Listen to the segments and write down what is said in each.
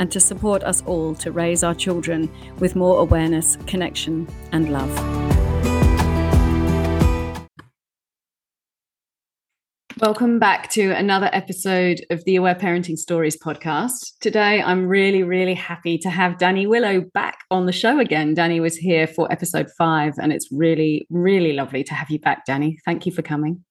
and to support us all to raise our children with more awareness, connection, and love. Welcome back to another episode of the Aware Parenting Stories podcast. Today, I'm really, really happy to have Danni Willow back on the show again. Danni was here for episode five, and it's really, really lovely to have you back, Danni. Thank you for coming.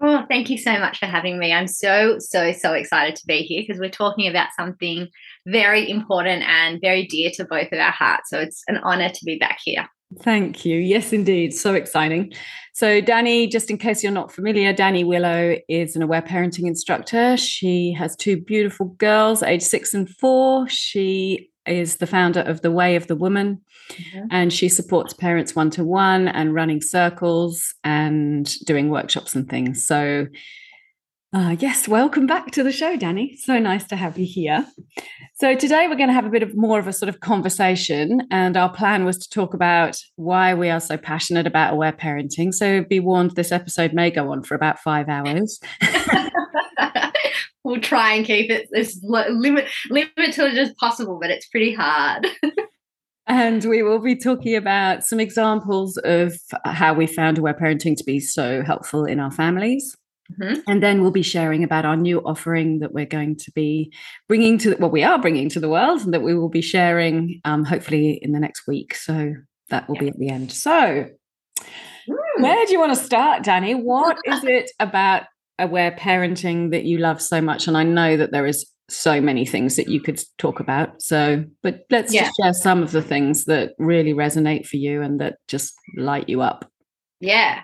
Oh, thank you so much for having me. I'm so, so, so excited to be here because we're talking about something very important and very dear to both of our hearts. So it's an honor to be back here. Thank you. Yes, indeed. So exciting. So, Danni, just in case you're not familiar, Danni Willow is an aware parenting instructor. She has two beautiful girls, age six and four. She is the founder of The Way of the Woman, mm-hmm. and she supports parents one to one and running circles and doing workshops and things. So, uh, yes, welcome back to the show, Danni. So nice to have you here. So, today we're going to have a bit of more of a sort of conversation, and our plan was to talk about why we are so passionate about aware parenting. So, be warned, this episode may go on for about five hours. we'll try and keep it as limit limit to as possible, but it's pretty hard. and we will be talking about some examples of how we found aware parenting to be so helpful in our families. Mm-hmm. And then we'll be sharing about our new offering that we're going to be bringing to what well, we are bringing to the world, and that we will be sharing um, hopefully in the next week. So that will yeah. be at the end. So, mm. where do you want to start, Danni? What is it about aware parenting that you love so much? And I know that there is so many things that you could talk about. So, but let's yeah. just share some of the things that really resonate for you and that just light you up. Yeah.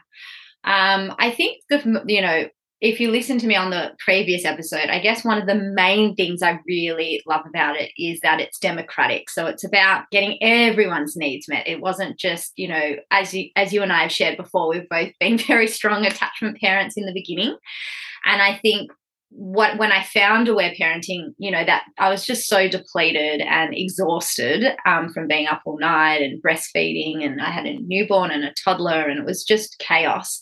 Um, I think the you know if you listen to me on the previous episode, I guess one of the main things I really love about it is that it's democratic. So it's about getting everyone's needs met. It wasn't just, you know, as you as you and I have shared before, we've both been very strong attachment parents in the beginning. And I think what when I found aware parenting, you know, that I was just so depleted and exhausted um, from being up all night and breastfeeding, and I had a newborn and a toddler, and it was just chaos.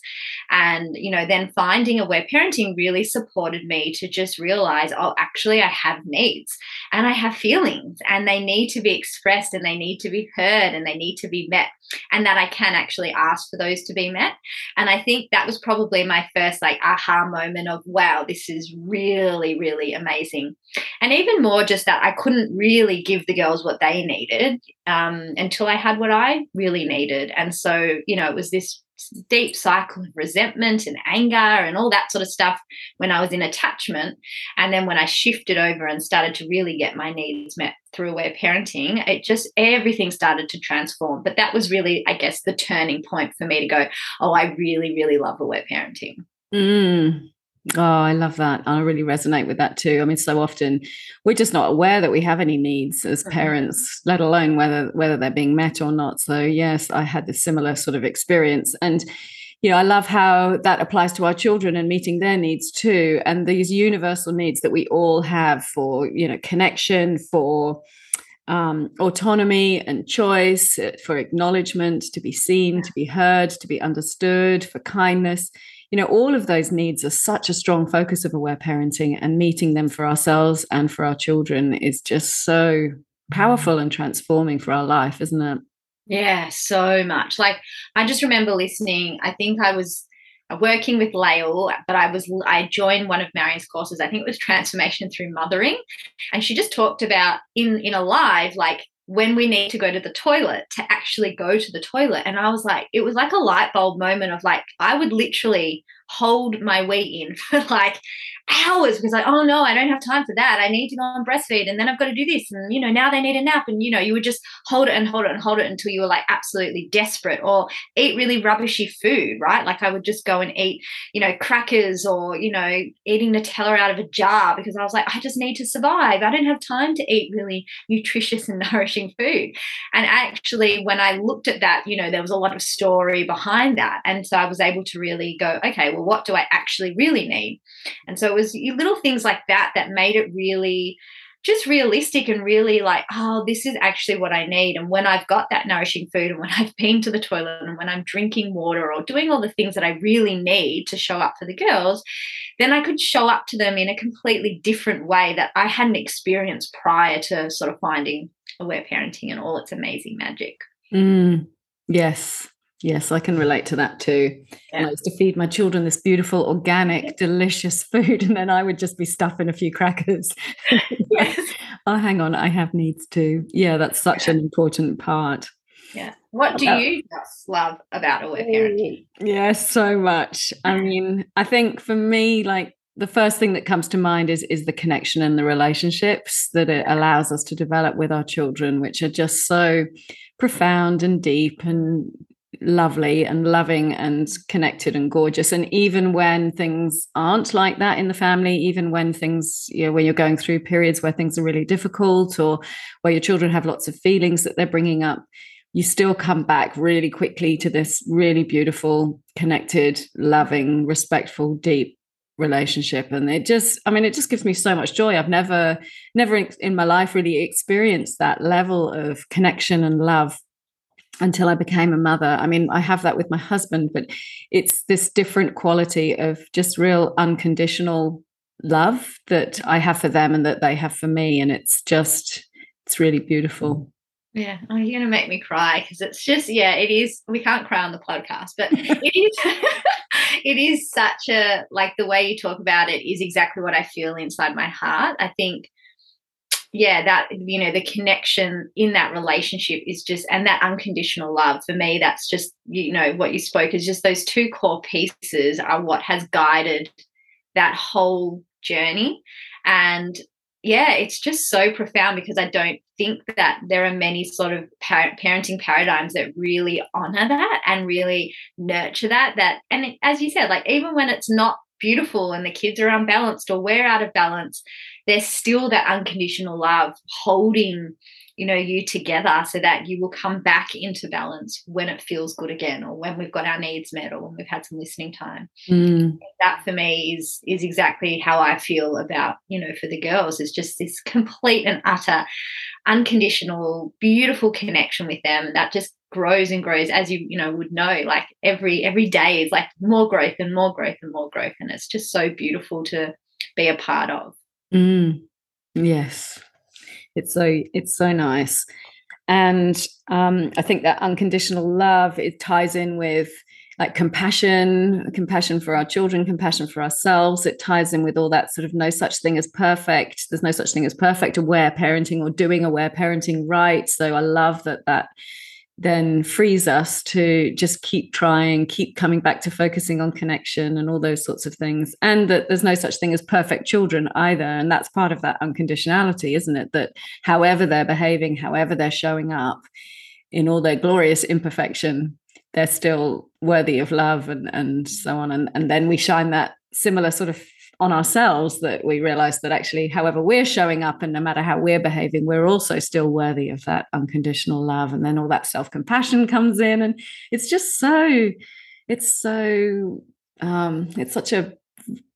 And you know, then finding aware parenting really supported me to just realize, oh, actually, I have needs and I have feelings, and they need to be expressed, and they need to be heard, and they need to be met and that I can actually ask for those to be met. And I think that was probably my first like aha moment of wow, this is really, really amazing. And even more just that I couldn't really give the girls what they needed um, until I had what I really needed. And so, you know, it was this deep cycle of resentment and anger and all that sort of stuff when I was in attachment. And then when I shifted over and started to really get my needs met through aware parenting, it just everything started to transform. But that was really, I guess, the turning point for me to go, oh, I really, really love aware parenting. Mm, Oh, I love that. I really resonate with that too. I mean, so often we're just not aware that we have any needs as mm-hmm. parents, let alone whether whether they're being met or not. So yes, I had this similar sort of experience. And you know, I love how that applies to our children and meeting their needs too. And these universal needs that we all have for, you know, connection, for um, autonomy and choice, for acknowledgement, to be seen, to be heard, to be understood, for kindness you know all of those needs are such a strong focus of aware parenting and meeting them for ourselves and for our children is just so powerful and transforming for our life isn't it yeah so much like i just remember listening i think i was working with Lael, but I was I joined one of Marion's courses. I think it was transformation through mothering, and she just talked about in in a live like when we need to go to the toilet to actually go to the toilet. And I was like, it was like a light bulb moment of like, I would literally hold my weight in for like hours because like, oh no, I don't have time for that. I need to go and breastfeed and then I've got to do this. And you know, now they need a nap. And you know, you would just hold it and hold it and hold it until you were like absolutely desperate or eat really rubbishy food, right? Like I would just go and eat, you know, crackers or, you know, eating Nutella out of a jar because I was like, I just need to survive. I don't have time to eat really nutritious and nourishing food. And actually, when I looked at that, you know, there was a lot of story behind that. And so I was able to really go, okay, well, what do I actually really need? And so it was little things like that that made it really just realistic and really like, oh, this is actually what I need. And when I've got that nourishing food and when I've been to the toilet and when I'm drinking water or doing all the things that I really need to show up for the girls, then I could show up to them in a completely different way that I hadn't experienced prior to sort of finding aware parenting and all its amazing magic. Mm, yes. Yes, I can relate to that too. Yeah. I used to feed my children this beautiful, organic, delicious food, and then I would just be stuffing a few crackers. yes. oh, hang on, I have needs too. Yeah, that's such yeah. an important part. Yeah. What do you love about aware parenting? Yes, so much. I mean, I think for me, like the first thing that comes to mind is is the connection and the relationships that it allows us to develop with our children, which are just so profound and deep and lovely and loving and connected and gorgeous. And even when things aren't like that in the family even when things you know when you're going through periods where things are really difficult or where your children have lots of feelings that they're bringing up you still come back really quickly to this really beautiful connected loving respectful deep relationship. And it just i mean it just gives me so much joy. I've never never in my life really experienced that level of connection and love until I became a mother. I mean, I have that with my husband, but it's this different quality of just real unconditional love that I have for them and that they have for me. And it's just, it's really beautiful. Yeah, oh, you're gonna make me cry because it's just yeah, it is. We can't cry on the podcast, but it is. it is such a like the way you talk about it is exactly what I feel inside my heart. I think yeah that you know the connection in that relationship is just and that unconditional love. For me that's just you know what you spoke is just those two core pieces are what has guided that whole journey. And yeah it's just so profound because i don't think that there are many sort of parenting paradigms that really honor that and really nurture that that and as you said like even when it's not beautiful and the kids are unbalanced or we're out of balance there's still that unconditional love holding you know you together so that you will come back into balance when it feels good again or when we've got our needs met or when we've had some listening time mm. that for me is is exactly how i feel about you know for the girls is just this complete and utter unconditional beautiful connection with them that just grows and grows as you you know would know like every every day is like more growth and more growth and more growth and it's just so beautiful to be a part of Mm, yes, it's so it's so nice, and um, I think that unconditional love it ties in with like compassion, compassion for our children, compassion for ourselves. It ties in with all that sort of no such thing as perfect. There's no such thing as perfect aware parenting or doing aware parenting right. So I love that that then frees us to just keep trying, keep coming back to focusing on connection and all those sorts of things. And that there's no such thing as perfect children either. And that's part of that unconditionality, isn't it? That however they're behaving, however they're showing up in all their glorious imperfection, they're still worthy of love and, and so on. And, and then we shine that similar sort of on ourselves that we realize that actually, however we're showing up and no matter how we're behaving, we're also still worthy of that unconditional love. And then all that self compassion comes in. And it's just so, it's so, um, it's such a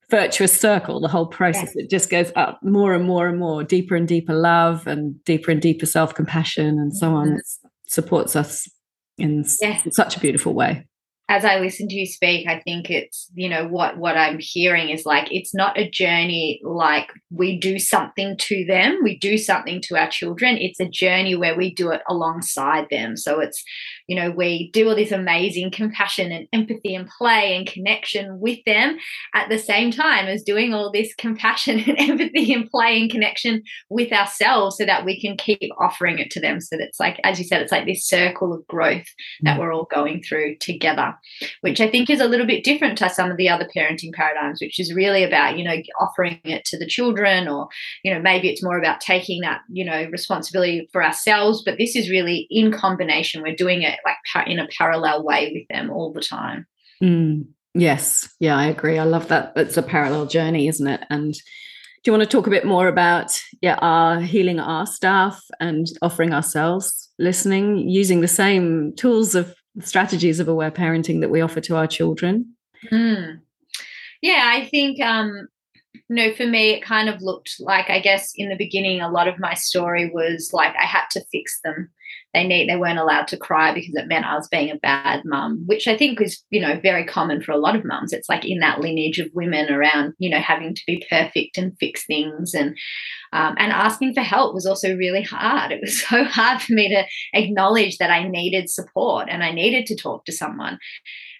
virtuous circle, the whole process. It just goes up more and more and more, deeper and deeper love and deeper and deeper self compassion and so on. Mm-hmm. It supports us in, in such a beautiful way as I listen to you speak, I think it's, you know, what what I'm hearing is like it's not a journey like we do something to them, we do something to our children. It's a journey where we do it alongside them. So it's, you know, we do all this amazing compassion and empathy and play and connection with them at the same time as doing all this compassion and empathy and play and connection with ourselves so that we can keep offering it to them. So that's like, as you said, it's like this circle of growth that mm. we're all going through together. which I think is a little bit different to some of the other parenting paradigms, which is really about, you know, offering it to the children, or, you know, maybe it's more about taking that, you know, responsibility for ourselves. But this is really in combination. We're doing it like in a parallel way with them all the time. Mm, yes. Yeah, I agree. I love that. It's a parallel journey, isn't it? And do you want to talk a bit more about yeah our healing our staff and offering ourselves listening using the same tools of strategies of aware parenting that we offer to our children mm. yeah i think um you know for me it kind of looked like i guess in the beginning a lot of my story was like i had to fix them they need they weren't allowed to cry because it meant I was being a bad mum, which I think is you know very common for a lot of mums. It's like in that lineage of women around you know having to be perfect and fix things and um, and asking for help was also really hard. It was so hard for me to acknowledge that I needed support and I needed to talk to someone.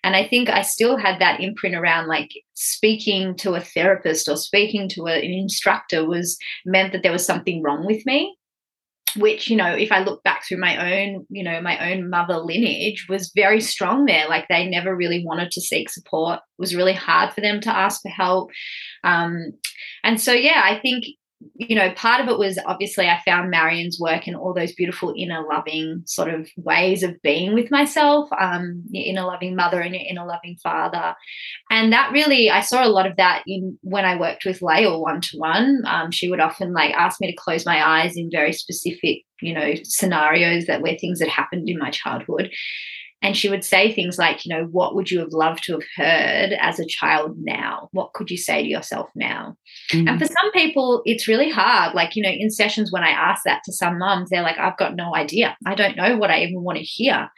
And I think I still had that imprint around like speaking to a therapist or speaking to an instructor was meant that there was something wrong with me which you know if i look back through my own you know my own mother lineage was very strong there. Like they never really wanted to seek support. It was really hard for them to ask for help. Um, and so yeah i think you know, part of it was obviously I found Marion's work and all those beautiful inner loving sort of ways of being with myself, um, your inner loving mother and your inner loving father. And that really, I saw a lot of that in when I worked with Lael one to one. She would often like ask me to close my eyes in very specific, you know, scenarios that were things that happened in my childhood. And she would say things like, you know, what would you have loved to have heard as a child now? What could you say to yourself now? Mm-hmm. And for some people, it's really hard. Like, you know, in sessions when I ask that to some moms, they're like, I've got no idea. I don't know what I even want to hear.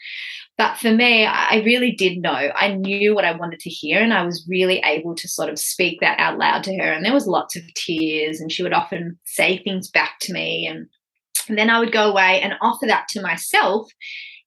But for me, I really did know. I knew what I wanted to hear, and I was really able to sort of speak that out loud to her. And there was lots of tears, and she would often say things back to me. And, and then I would go away and offer that to myself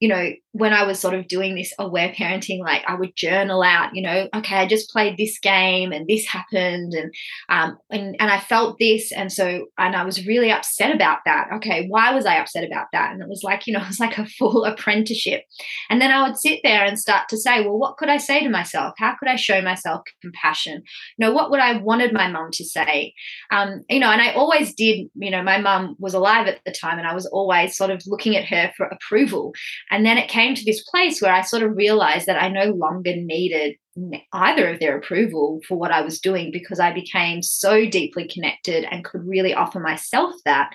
you know, when I was sort of doing this aware parenting, like I would journal out, you know, okay, I just played this game and this happened and um and and I felt this and so and I was really upset about that. Okay, why was I upset about that? And it was like, you know, it was like a full apprenticeship. And then I would sit there and start to say, well, what could I say to myself? How could I show myself compassion? You know, what would I wanted my mum to say? Um, you know, and I always did, you know, my mum was alive at the time and I was always sort of looking at her for approval. And then it came to this place where I sort of realized that I no longer needed either of their approval for what I was doing because I became so deeply connected and could really offer myself that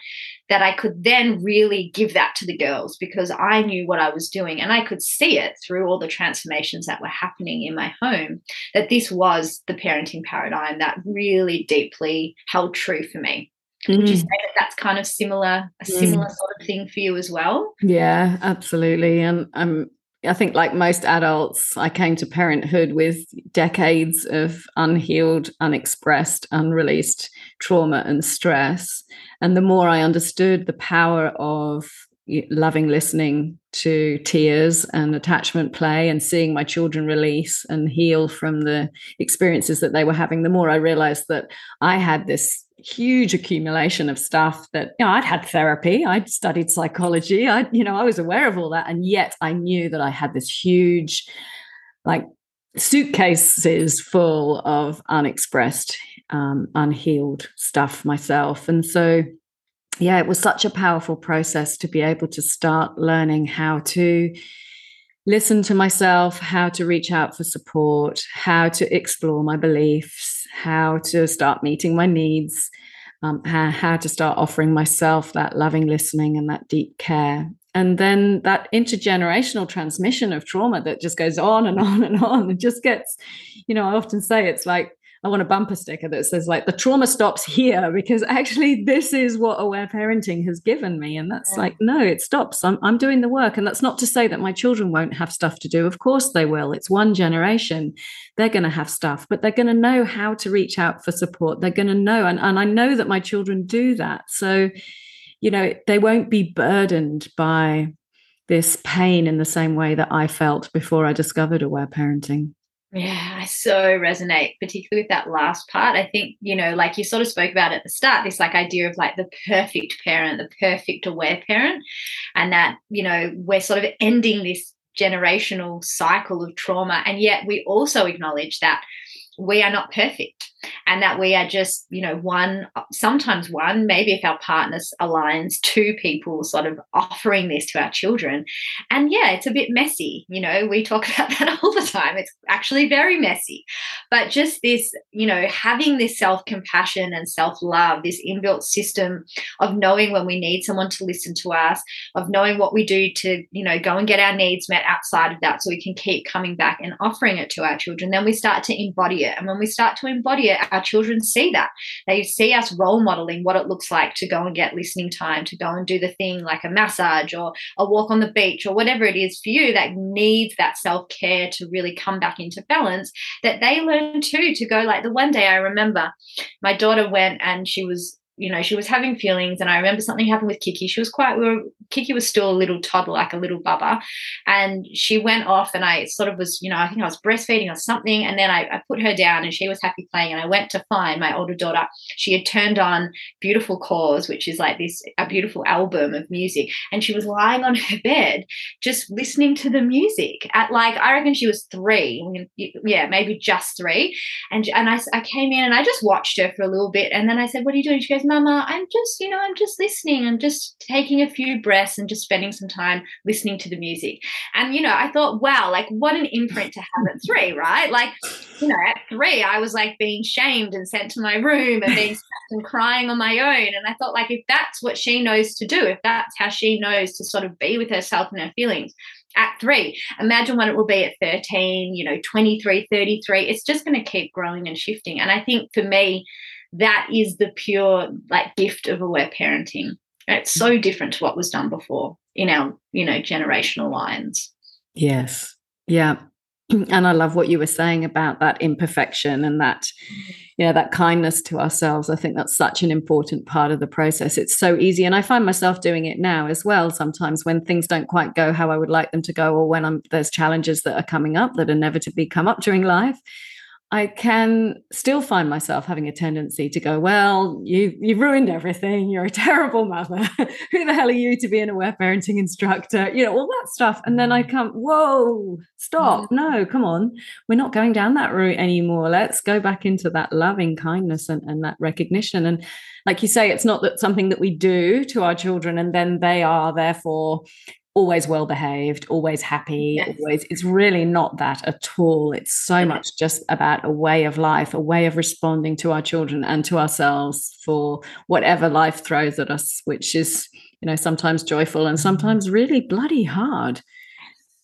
that I could then really give that to the girls because I knew what I was doing and I could see it through all the transformations that were happening in my home that this was the parenting paradigm that really deeply held true for me. Mm. Would you mm. say that that's kind of similar, a similar mm. sort of thing for you as well? Yeah, absolutely. And um, I think, like most adults, I came to parenthood with decades of unhealed, unexpressed, unreleased trauma and stress. And the more I understood the power of loving listening to tears and attachment play and seeing my children release and heal from the experiences that they were having, the more I realized that I had this huge accumulation of stuff that you know I'd had therapy I'd studied psychology I you know I was aware of all that and yet I knew that I had this huge like suitcases full of unexpressed um, unhealed stuff myself. And so yeah it was such a powerful process to be able to start learning how to listen to myself how to reach out for support how to explore my beliefs how to start meeting my needs, um, how, how to start offering myself that loving listening and that deep care. And then that intergenerational transmission of trauma that just goes on and on and on and just gets, you know, I often say it's like I want a bumper sticker that says like the trauma stops here because actually this is what aware parenting has given me. And that's yeah. like, no, it stops. I'm, I'm doing the work. And that's not to say that my children won't have stuff to do. Of course they will. It's one generation. They're going to have stuff, but they're going to know how to reach out for support. They're going to know. And, and I know that my children do that. So, you know, they won't be burdened by this pain in the same way that I felt before I discovered aware parenting. Yeah, I so resonate, particularly with that last part. I think, you know, like you sort of spoke about at the start, this like idea of like the perfect parent, the perfect aware parent, and that, you know, we're sort of ending this generational cycle of trauma. And yet we also acknowledge that we are not perfect and that we are just you know one sometimes one maybe if our partners aligns two people sort of offering this to our children. And yeah it's a bit messy you know we talk about that all the time. It's actually very messy. But just this you know having this self-compassion and self-love this inbuilt system of knowing when we need someone to listen to us of knowing what we do to you know go and get our needs met outside of that so we can keep coming back and offering it to our children then we start to embody it. And when we start to embody it our children see that. They see us role modeling what it looks like to go and get listening time, to go and do the thing like a massage or a walk on the beach or whatever it is for you that needs that self care to really come back into balance. That they learn too to go like the one day I remember my daughter went and she was you know, she was having feelings. And I remember something happened with Kiki. She was quite, we were, Kiki was still a little toddler, like a little bubba. And she went off and I sort of was, you know, I think I was breastfeeding or something. And then I, I put her down and she was happy playing. And I went to find my older daughter. She had turned on Beautiful Cause, which is like this, a beautiful album of music. And she was lying on her bed, just listening to the music at like, I reckon she was three. Yeah, maybe just three. And, and I, I came in and I just watched her for a little bit. And then I said, what are you doing? She goes, Mama, I'm just, you know, I'm just listening. I'm just taking a few breaths and just spending some time listening to the music. And, you know, I thought, wow, like what an imprint to have at three, right? Like, you know, at three, I was like being shamed and sent to my room and being and crying on my own. And I thought, like, if that's what she knows to do, if that's how she knows to sort of be with herself and her feelings, at three. Imagine what it will be at 13, you know, 23, 33. It's just going to keep growing and shifting. And I think for me, that is the pure like gift of aware parenting. It's so different to what was done before in our, you know, generational lines. Yes. Yeah. And I love what you were saying about that imperfection and that, you know, that kindness to ourselves. I think that's such an important part of the process. It's so easy. And I find myself doing it now as well. Sometimes when things don't quite go how I would like them to go, or when I'm, there's challenges that are coming up that inevitably come up during life, I can still find myself having a tendency to go, well, you you've ruined everything. You're a terrible mother. Who the hell are you to be an aware parenting instructor? You know, all that stuff. And then I mm. come, whoa, stop. No, come on. We're not going down that route anymore. Let's go back into that loving kindness and, and that recognition. And like you say, it's not that something that we do to our children and then they are therefore always well behaved, always happy, yes. always it's really not that at all. It's so much just about a way of life, a way of responding to our children and to ourselves for whatever life throws at us, which is, you know, sometimes joyful and sometimes really bloody hard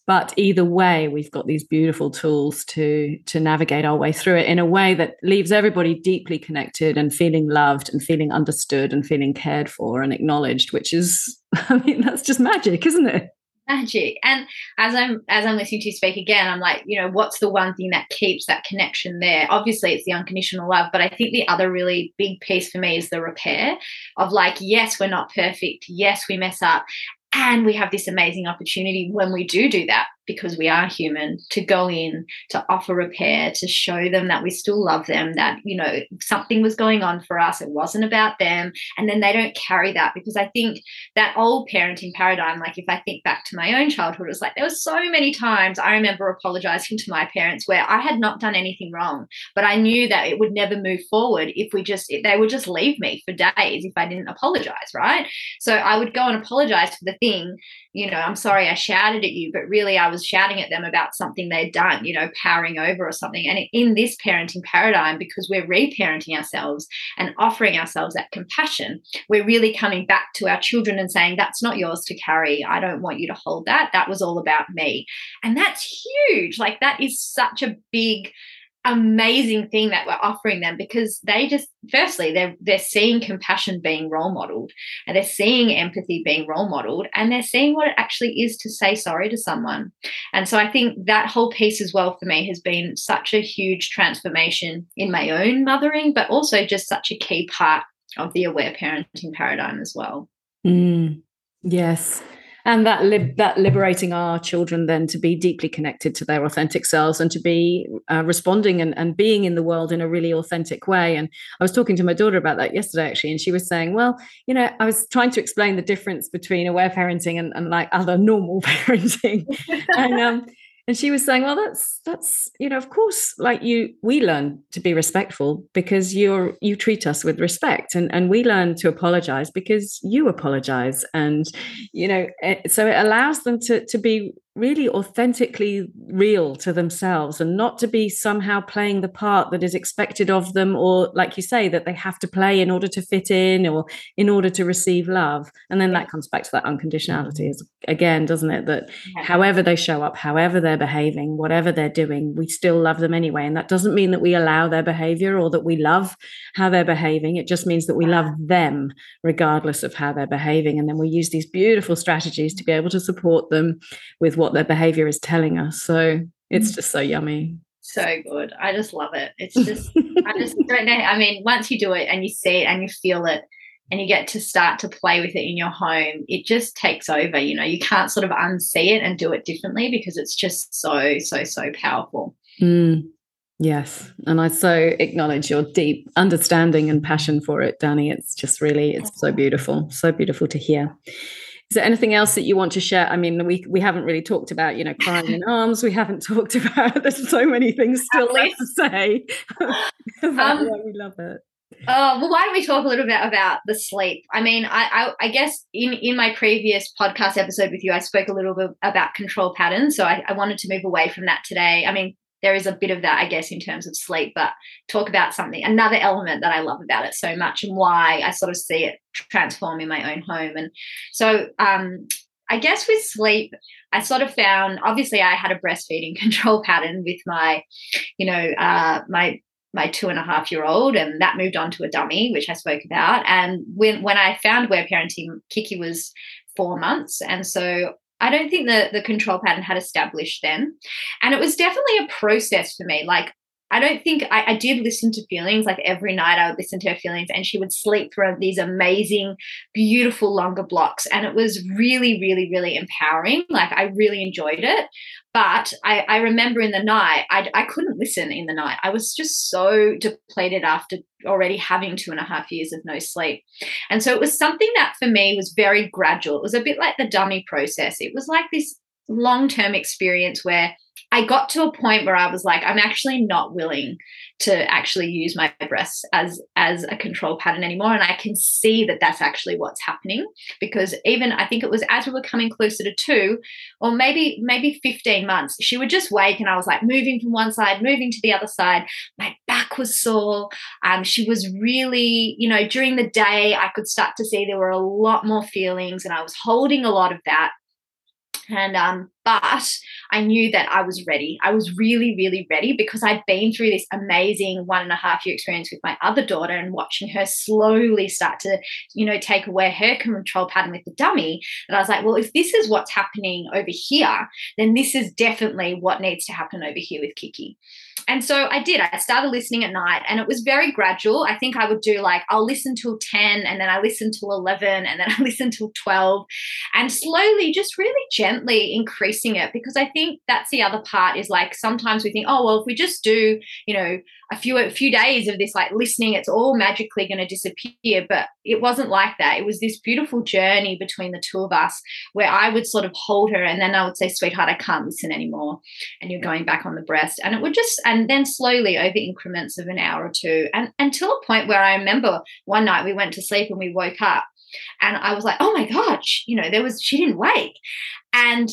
but either way we've got these beautiful tools to to navigate our way through it in a way that leaves everybody deeply connected and feeling loved and feeling understood and feeling cared for and acknowledged which is i mean that's just magic isn't it? Magic. And as i'm as i'm listening to you speak again i'm like you know what's the one thing that keeps that connection there? Obviously it's the unconditional love but i think the other really big piece for me is the repair of like yes we're not perfect. Yes we mess up and we have this amazing opportunity when we do do that because we are human to go in to offer repair to show them that we still love them that you know something was going on for us it wasn't about them and then they don't carry that. Because i think that old parenting paradigm like if i think back to my own childhood it was like there were so many times i remember apologizing to my parents where i had not done anything wrong but i knew that it would never move forward if we just they would just leave me for days if i didn't apologize right? So i would go and apologize for the thing you know, I'm sorry I shouted at you, but really I was shouting at them about something they'd done, you know, powering over or something. And in this parenting paradigm, because we're reparenting ourselves and offering ourselves that compassion, we're really coming back to our children and saying, that's not yours to carry. I don't want you to hold that. That was all about me. And that's huge. Like, that is such a big amazing thing that we're offering them because they just firstly they're they're seeing compassion being role modeled and they're seeing empathy being role modeled and they're seeing what it actually is to say sorry to someone. And so i think that whole piece as well for me has been such a huge transformation in my own mothering but also just such a key part of the aware parenting paradigm as well. Mm, yes and that li- that liberating our children then to be deeply connected to their authentic selves and to be uh, responding and, and being in the world in a really authentic way. And i was talking to my daughter about that yesterday actually and she was saying well you know i was trying to explain the difference between aware parenting and, and like other normal parenting. And um and she was saying well that's that's you know of course like you we learn to be respectful because you're you treat us with respect. And and we learn to apologize because you apologize. And you know eh, so it allows them to to be really authentically real to themselves and not to be somehow playing the part that is expected of them or like you say that they have to play in order to fit in or in order to receive love. And then that comes back to that unconditionality. Mm-hmm. Is again doesn't it that yeah. however they show up however they're behaving whatever they're doing we still love them anyway. And that doesn't mean that we allow their behavior or that we love how they're behaving. It just means that we love them regardless of how they're behaving. And then we use these beautiful strategies to be able to support them with what their behavior is telling us. So it's mm. just so yummy. So good. I just love it. It's just, I just don't know. I mean, once you do it and you see it and you feel it and you get to start to play with it in your home, it just takes over. You know, you can't sort of unsee it and do it differently because it's just so, so, so powerful. Mm. Yes. And I so acknowledge your deep understanding and passion for it, Danni. It's just really, it's so beautiful, so beautiful to hear. Is there anything else that you want to share? I mean, we we haven't really talked about, you know, crying in arms. We haven't talked about. There's so many things still left to say. um, we love it. Oh well, why don't we talk a little bit about the sleep? I mean, I, I, I guess in in my previous podcast episode with you, I spoke a little bit about control patterns. So I, I wanted to move away from that today. I mean, there is a bit of that, I guess, in terms of sleep, but talk about something, another element that I love about it so much and why I sort of see it transform in my own home. And so, um, I guess with sleep, I sort of found obviously I had a breastfeeding control pattern with my, you know, uh, my my two and a half year old, and that moved on to a dummy, which I spoke about. And when when I found Aware Parenting, Kiki was four months, and so I don't think the the control pattern had established then. And it was definitely a process for me. Like I don't think I, I, did listen to feelings like every night I would listen to her feelings and she would sleep through these amazing, beautiful longer blocks. And it was really, really, really empowering. Like I really enjoyed it. But I, I remember in the night, I, I couldn't listen in the night. I was just so depleted after already having two and a half years of no sleep. And so it was something that for me was very gradual. It was a bit like the dummy process. It was like this long term experience where I got to a point where I was like, I'm actually not willing to actually use my breasts as as a control pattern anymore, and I can see that that's actually what's happening because even I think it was as we were coming closer to two, or maybe maybe 15 months, she would just wake, and I was like moving from one side, moving to the other side. My back was sore. Um, she was really, you know, during the day I could start to see there were a lot more feelings, and I was holding a lot of that and um, but I knew that I was ready. I was really, really ready because I'd been through this amazing one and a half year experience with my other daughter and watching her slowly start to, you know, take away her control pattern with the dummy. And I was like, well, if this is what's happening over here, then this is definitely what needs to happen over here with Kiki and so I did. I started listening at night and it was very gradual. I think I would do like, I'll listen till 10 and then I listen till 11 and then I listen till 12 and slowly, just really gently it because I think that's the other part is like sometimes we think, oh, well, if we just do, you know, a few a few days of this like listening it's all magically going to disappear. But it wasn't like that. It was this beautiful journey between the two of us where i would sort of hold her and then i would say sweetheart i can't listen anymore and you're going back on the breast. And it would just and then slowly over increments of an hour or two and until a point where i remember one night we went to sleep and we woke up and i was like oh my gosh you know there was she didn't wake. And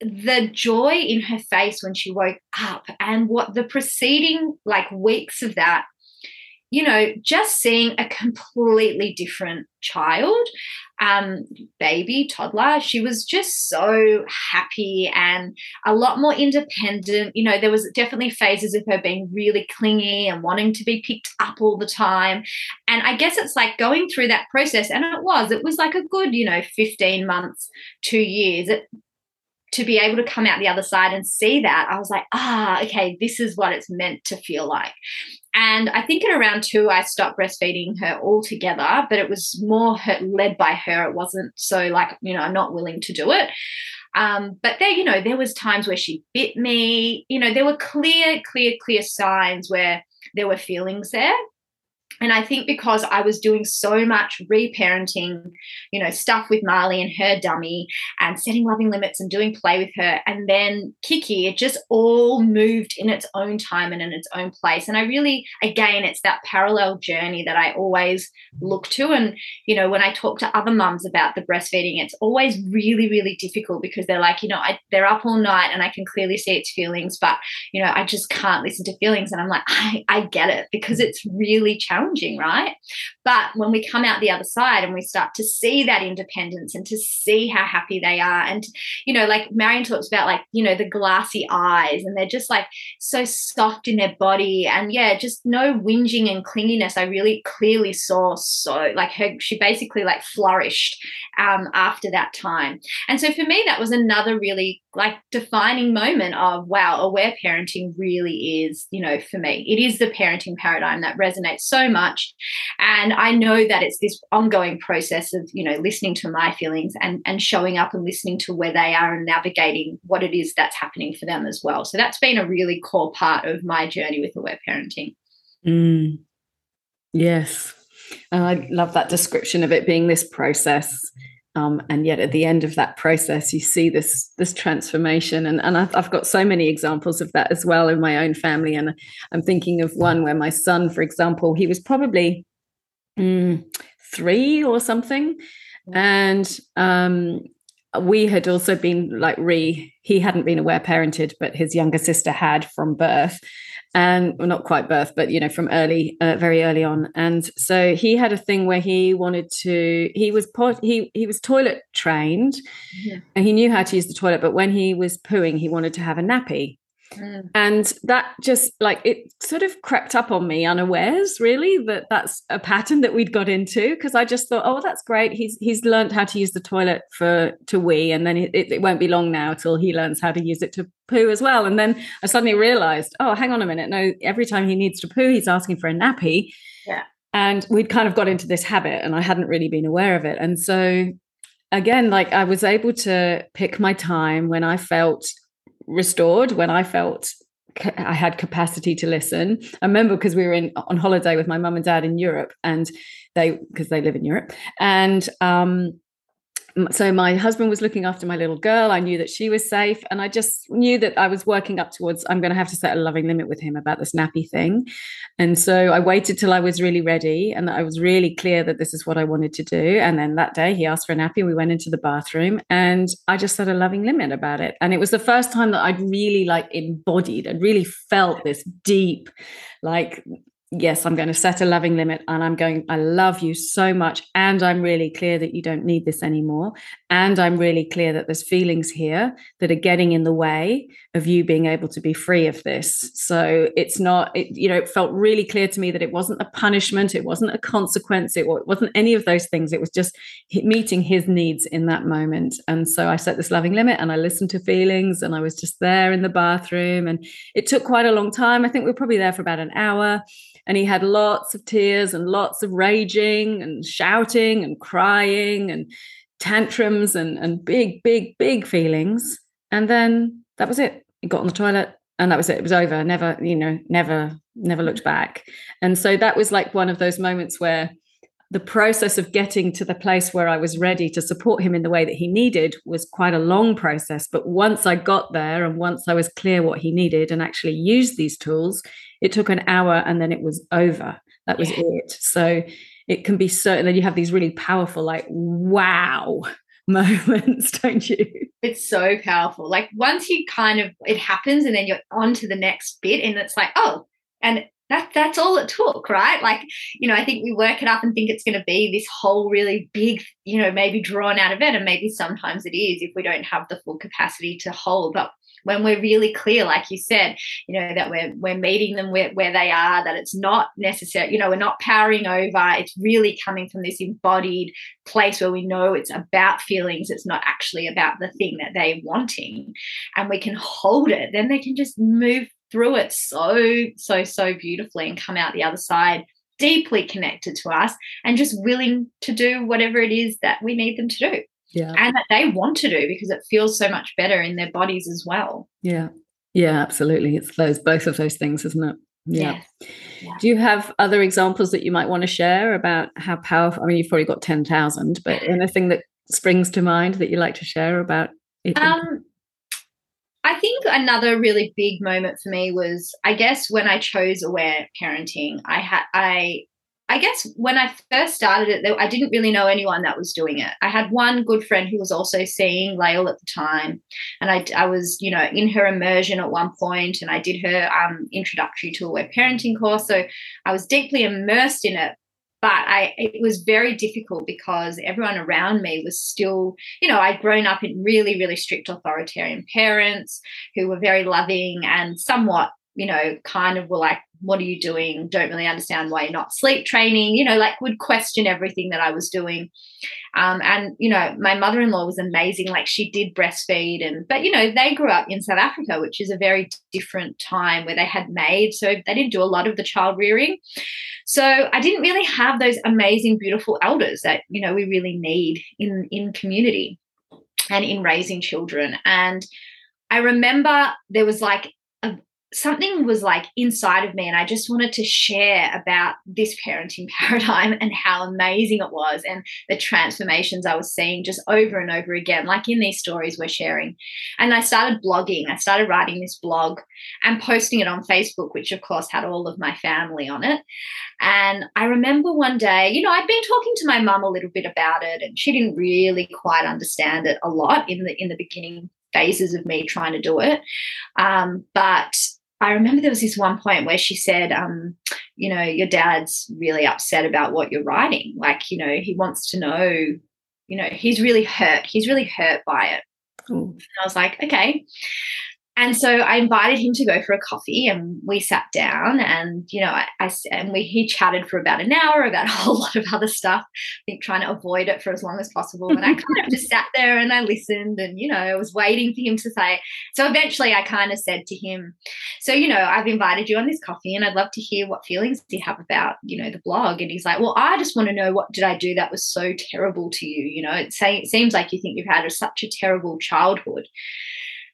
the joy in her face when she woke up and what the preceding like weeks of that you know just seeing a completely different child um baby toddler she was just so happy and a lot more independent. You know there was definitely phases of her being really clingy and wanting to be picked up all the time. And i guess it's like going through that process and it was it was like a good you know 15 months 2 years it to be able to come out the other side and see that, I was like, ah, okay, this is what it's meant to feel like. And I think at around two, I stopped breastfeeding her altogether, but it was more her, led by her. It wasn't so like, you know, I'm not willing to do it. Um, but there, you know, there was times where she bit me. You know, there were clear, clear, clear signs where there were feelings there and I think because I was doing so much reparenting, you know, stuff with Marley and her dummy and setting loving limits and doing play with her, and then Kiki, it just all moved in its own time and in its own place. And I really, again, it's that parallel journey that I always look to. And, you know, when I talk to other mums about the breastfeeding, it's always really, really difficult because they're like, you know, I, they're up all night and I can clearly see its feelings, but, you know, I just can't listen to feelings. And I'm like, I, I get it because it's really challenging challenging, right? But when we come out the other side and we start to see that independence and to see how happy they are, and, you know, like Marion talks about, like, you know, the glassy eyes, and they're just like so soft in their body. And yeah, just no whinging and clinginess. I really clearly saw so, like, her, she basically like flourished um, after that time. And so for me, that was another really like defining moment of wow aware parenting really is you know for me. It is the parenting paradigm that resonates so much. And i know that it's this ongoing process of you know listening to my feelings and and showing up and listening to where they are and navigating what it is that's happening for them as well. So that's been a really core part of my journey with aware parenting. Mm. yes. And i love that description of it being this process um, and yet at the end of that process you see this this transformation. And, and I've, I've, got so many examples of that as well in my own family. And i'm thinking of one where my son for example he was probably mm, three or something. And um, we had also been like re he hadn't been aware parented but his younger sister had from birth and well, not quite birth, but you know, from early, uh, very early on. And so he had a thing where he wanted to. He was pot, he he was toilet trained, yeah. and he knew how to use the toilet. But when he was pooing, he wanted to have a nappy. Mm. And that just like it sort of crept up on me unawares, really, that that's a pattern that we'd got into because I just thought, oh, that's great. He's he's learned how to use the toilet for to wee, and then it, it won't be long now till he learns how to use it to poo as well. And then I suddenly realized, oh, hang on a minute, no, every time he needs to poo, he's asking for a nappy. Yeah. And we'd kind of got into this habit, and I hadn't really been aware of it. And so again, like I was able to pick my time when I felt restored when I felt I had capacity to listen. I remember because we were in on holiday with my mum and dad in Europe, and they because they live in Europe, and um, so my husband was looking after my little girl. I knew that she was safe, and I just knew that I was working up towards. I'm going to have to set a loving limit with him about this nappy thing, and so I waited till I was really ready, and I was really clear that this is what I wanted to do. And then that day, he asked for a nappy. We went into the bathroom, and I just set a loving limit about it. And it was the first time that I'd really like embodied and really felt this deep, like yes, I'm going to set a loving limit and I'm going, I love you so much. And I'm really clear that you don't need this anymore. And I'm really clear that there's feelings here that are getting in the way of you being able to be free of this. So it's not, it, you know, it felt really clear to me that it wasn't a punishment, it wasn't a consequence, it, wasn't any of those things. It was just meeting his needs in that moment. And so I set this loving limit and I listened to feelings and I was just there in the bathroom. And it took quite a long time. I think we were probably there for about an hour and he had lots of tears and lots of raging and shouting and crying and tantrums and, and big, big, big feelings. And then that was it. He got on the toilet and that was it. It was over. Never, you know, never, never looked back. And so that was like one of those moments where the process of getting to the place where I was ready to support him in the way that he needed was quite a long process. But once I got there and once I was clear what he needed and actually used these tools, it took an hour and then it was over. That was yeah. it. So it can be so, and then you have these really powerful, like, wow moments, don't you? It's so powerful. Like once you kind of, it happens and then you're on to the next bit and it's like, oh, and that that's all it took, right? Like, you know, I think we work it up and think it's going to be this whole really big, you know, maybe drawn out event, and maybe sometimes it is if we don't have the full capacity to hold. But when we're really clear, like you said, you know, that we're we're meeting them where, where they are, that it's not necessary, you know, we're not powering over. It's really coming from this embodied place where we know it's about feelings, it's not actually about the thing that they're wanting. And we can hold it, then they can just move through it so, so, so beautifully and come out the other side deeply connected to us and just willing to do whatever it is that we need them to do. Yeah. And that they want to do because it feels so much better in their bodies as well. Yeah. Yeah, absolutely. It's those both of those things, isn't it? Yeah. yeah. Do you have other examples that you might want to share about how powerful? I mean, you've probably got 10,000, but anything that springs to mind that you like to share about it? Um, I think another really big moment for me was, I guess, when I chose aware parenting. I had I I guess when I first started it, I didn't really know anyone that was doing it. I had one good friend who was also seeing Lael at the time, and I, I was, you know, in her immersion at one point, and I did her um, introductory to aware parenting course. So I was deeply immersed in it but I it was very difficult because everyone around me was still, you know, I'd grown up in really, really strict authoritarian parents who were very loving and somewhat, you know, kind of were like, what are you doing? Don't really understand why you're not sleep training, you know, like would question everything that I was doing. Um, and you know, my mother-in-law was amazing. Like she did breastfeed, and but you know, they grew up in South Africa, which is a very different time where they had maids, so they didn't do a lot of the child rearing. So I didn't really have those amazing, beautiful elders that you know we really need in in community and in raising children. And I remember there was like something was like inside of me and i just wanted to share about this parenting paradigm and how amazing it was and the transformations i was seeing just over and over again like in these stories we're sharing. And i started blogging. I started writing this blog and posting it on facebook which of course had all of my family on it. And i remember one day you know i'd been talking to my mum a little bit about it and she didn't really quite understand it a lot in the in the beginning phases of me trying to do it. Um, but I remember there was this one point where she said, um, you know, your dad's really upset about what you're writing. Like, you know, he wants to know, you know, he's really hurt. He's really hurt by it. I was like, okay. And so I invited him to go for a coffee, and we sat down, and you know, I, I and we he chatted for about an hour about a whole lot of other stuff. I think trying to avoid it for as long as possible. And I kind of just sat there and I listened, and you know, I was waiting for him to say. So eventually, I kind of said to him, "So you know, I've invited you on this coffee, and I'd love to hear what feelings you have about you know the blog." And he's like, "Well, I just want to know what did I do that was so terrible to you? You know, it, say, it seems like you think you've had a, such a terrible childhood."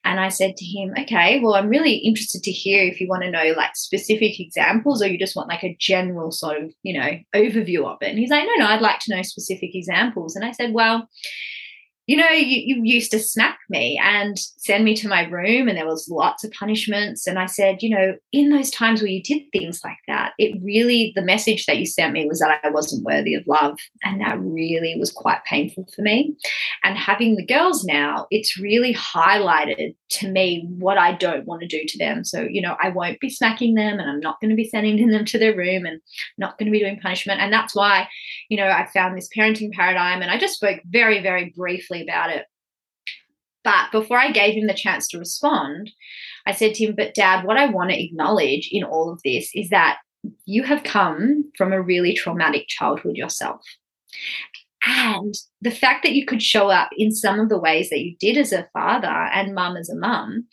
And I said to him, okay, well, I'm really interested to hear if you want to know like specific examples or you just want like a general sort of, you know, overview of it. And he's like, no, no, I'd like to know specific examples. And I said, well, you know, you, you used to smack me and send me to my room, and there was lots of punishments. And I said, you know, in those times where you did things like that, it really, the message that you sent me was that I wasn't worthy of love. And that really was quite painful for me. And having the girls now, it's really highlighted to me what I don't want to do to them. So, you know, I won't be smacking them and I'm not going to be sending them to their room and not going to be doing punishment. And that's why, you know, I found this parenting paradigm. And I just spoke very, very briefly about it. But before I gave him the chance to respond, I said to him, But dad, what I want to acknowledge in all of this is that you have come from a really traumatic childhood yourself. And the fact that you could show up in some of the ways that you did as a father and mum as a mum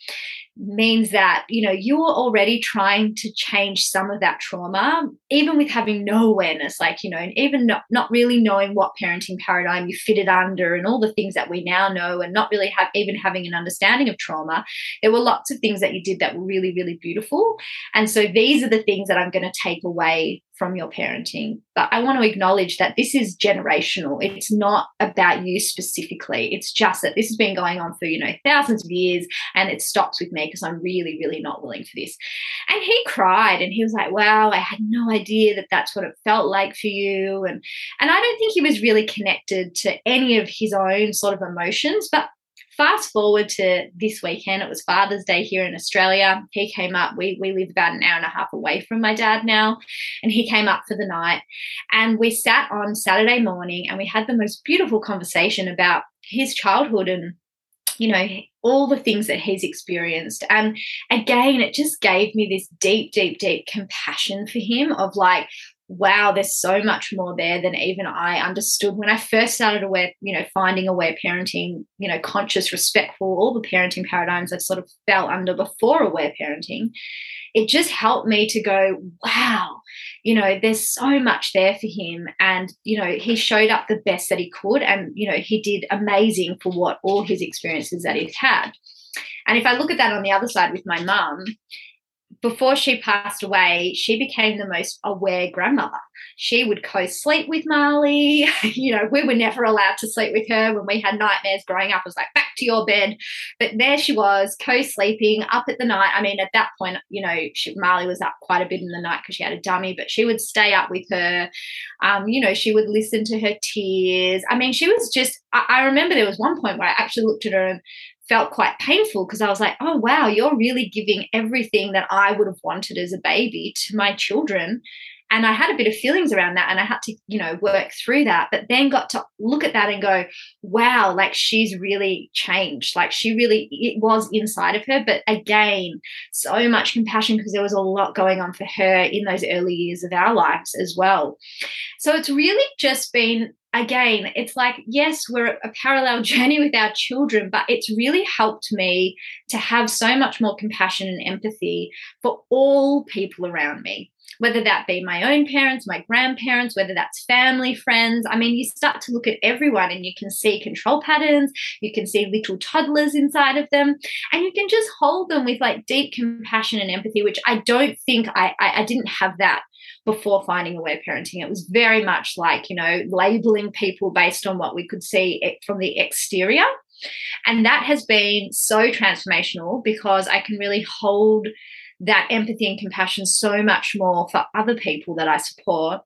means that you know you're already trying to change some of that trauma even with having no awareness like you know and even not, not really knowing what parenting paradigm you fitted under and all the things that we now know and not really have even having an understanding of trauma. There were lots of things that you did that were really really beautiful. And so these are the things that i'm going to take away from your parenting. But I want to acknowledge that this is generational. It's not about you specifically. It's just that this has been going on for, you know, thousands of years and it stops with me because I'm really, really not willing for this. And he cried and he was like, wow, I had no idea that that's what it felt like for you. And, and I don't think he was really connected to any of his own sort of emotions, but fast forward to this weekend, it was Father's Day here in Australia. He came up, we, we live about an hour and a half away from my dad now, and he came up for the night. And we sat on Saturday morning and we had the most beautiful conversation about his childhood and you know all the things that he's experienced and again it just gave me this deep deep deep compassion for him of like wow, there's so much more there than even I understood when I first started aware, you know, finding aware parenting, you know, conscious, respectful, all the parenting paradigms I've sort of fell under before aware parenting. It just helped me to go, wow, you know, there's so much there for him. And, you know, he showed up the best that he could. And, you know, he did amazing for what all his experiences that he's had. And if I look at that on the other side with my mum, before she passed away, she became the most aware grandmother. She would co sleep with Marley. you know, we were never allowed to sleep with her when we had nightmares growing up. I was like, back to your bed. But there she was, co sleeping up at the night. I mean, at that point, you know, she, Marley was up quite a bit in the night because she had a dummy, but she would stay up with her. Um, you know, she would listen to her tears. I mean, she was just, I, I remember there was one point where I actually looked at her and felt quite painful because I was like, oh, wow, you're really giving everything that I would have wanted as a baby to my children. And I had a bit of feelings around that and I had to, you know, work through that, but then got to look at that and go, wow, like she's really changed. Like she really, it was inside of her. But again, so much compassion because there was a lot going on for her in those early years of our lives as well. So it's really just been again, it's like, yes, we're a parallel journey with our children, but it's really helped me to have so much more compassion and empathy for all people around me whether that be my own parents, my grandparents, whether that's family, friends. I mean, you start to look at everyone and you can see control patterns, you can see little toddlers inside of them, and you can just hold them with like deep compassion and empathy, which I don't think I, I, I didn't have that before finding aware parenting. It was very much like, you know, labeling people based on what we could see from the exterior. And that has been so transformational because I can really hold that empathy and compassion so much more for other people that I support.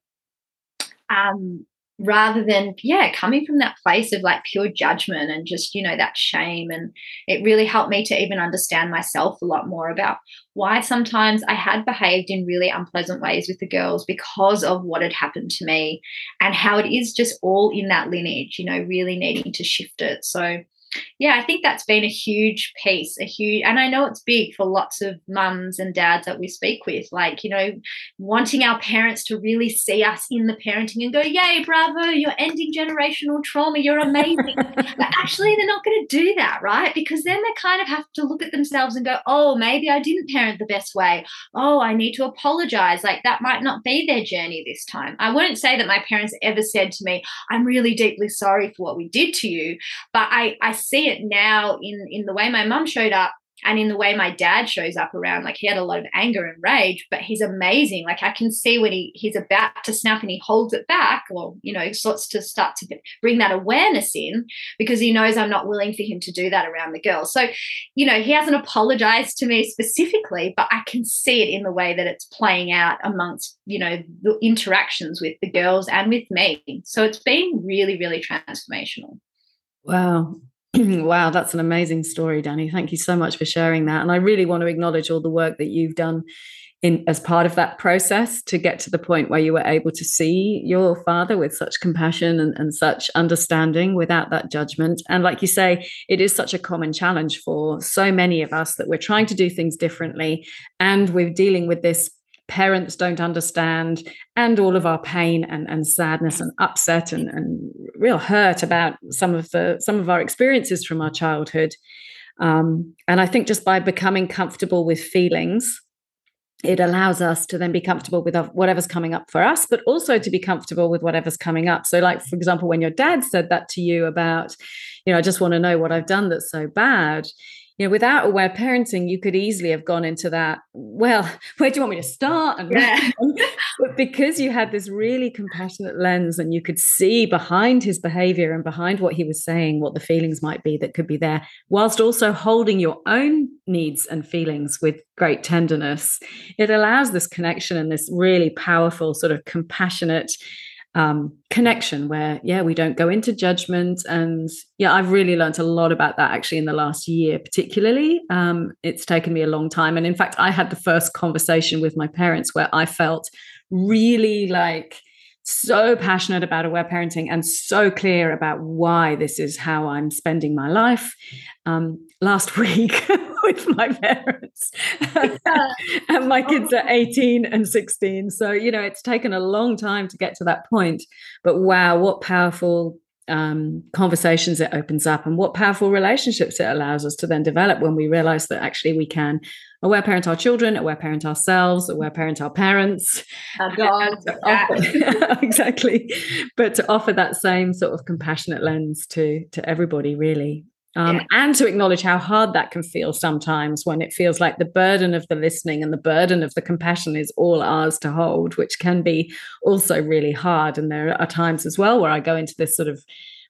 Um, rather than yeah coming from that place of like pure judgment and just you know that shame and it really helped me to even understand myself a lot more about why sometimes i had behaved in really unpleasant ways with the girls because of what had happened to me and how it is just all in that lineage you know really needing to shift it so yeah, I think that's been a huge piece, a huge, and I know it's big for lots of mums and dads that we speak with, like, you know, wanting our parents to really see us in the parenting and go, yay, bravo, you're ending generational trauma, you're amazing. but actually, they're not going to do that, right? Because then they kind of have to look at themselves and go, oh, maybe I didn't parent the best way. Oh, I need to apologize. Like, that might not be their journey this time. I wouldn't say that my parents ever said to me, I'm really deeply sorry for what we did to you, but I, I see it now in in the way my mum showed up and in the way my dad shows up around like he had a lot of anger and rage but he's amazing. Like i can see when he he's about to snap and he holds it back or you know starts to start to bring that awareness in because he knows i'm not willing for him to do that around the girls so you know he hasn't apologized to me specifically but i can see it in the way that it's playing out amongst you know the interactions with the girls and with me. So it's been really really transformational. Wow. wow, that's an amazing story, Danni. Thank you so much for sharing that. And I really want to acknowledge all the work that you've done in as part of that process to get to the point where you were able to see your father with such compassion and, and such understanding without that judgment. And like you say, it is such a common challenge for so many of us that we're trying to do things differently and we're dealing with this parents don't understand and all of our pain and, and sadness and upset and, and real hurt about some of the some of our experiences from our childhood. Um, and i think just by becoming comfortable with feelings it allows us to then be comfortable with whatever's coming up for us but also to be comfortable with whatever's coming up. So like for example when your dad said that to you about you know i just want to know what i've done that's so bad you know, without aware parenting, you could easily have gone into that. Well, where do you want me to start? And yeah. but because you had this really compassionate lens and you could see behind his behavior and behind what he was saying, what the feelings might be that could be there, whilst also holding your own needs and feelings with great tenderness, it allows this connection and this really powerful, sort of compassionate um, connection where yeah we don't go into judgment. And yeah i've really learned a lot about that actually in the last year particularly. Um, it's taken me a long time. And in fact i had the first conversation with my parents where i felt really like so passionate about aware parenting and so clear about why this is how I'm spending my life. Um, last week with my parents, and my kids are 18 and 16. So, you know, it's taken a long time to get to that point. But wow, what powerful um, conversations it opens up and what powerful relationships it allows us to then develop when we realize that actually we can aware parent our children, aware parent ourselves, aware parent our parents. exactly. But to offer that same sort of compassionate lens to, to everybody, really. Um, yeah. And to acknowledge how hard that can feel sometimes when it feels like the burden of the listening and the burden of the compassion is all ours to hold, which can be also really hard. And there are times as well where I go into this sort of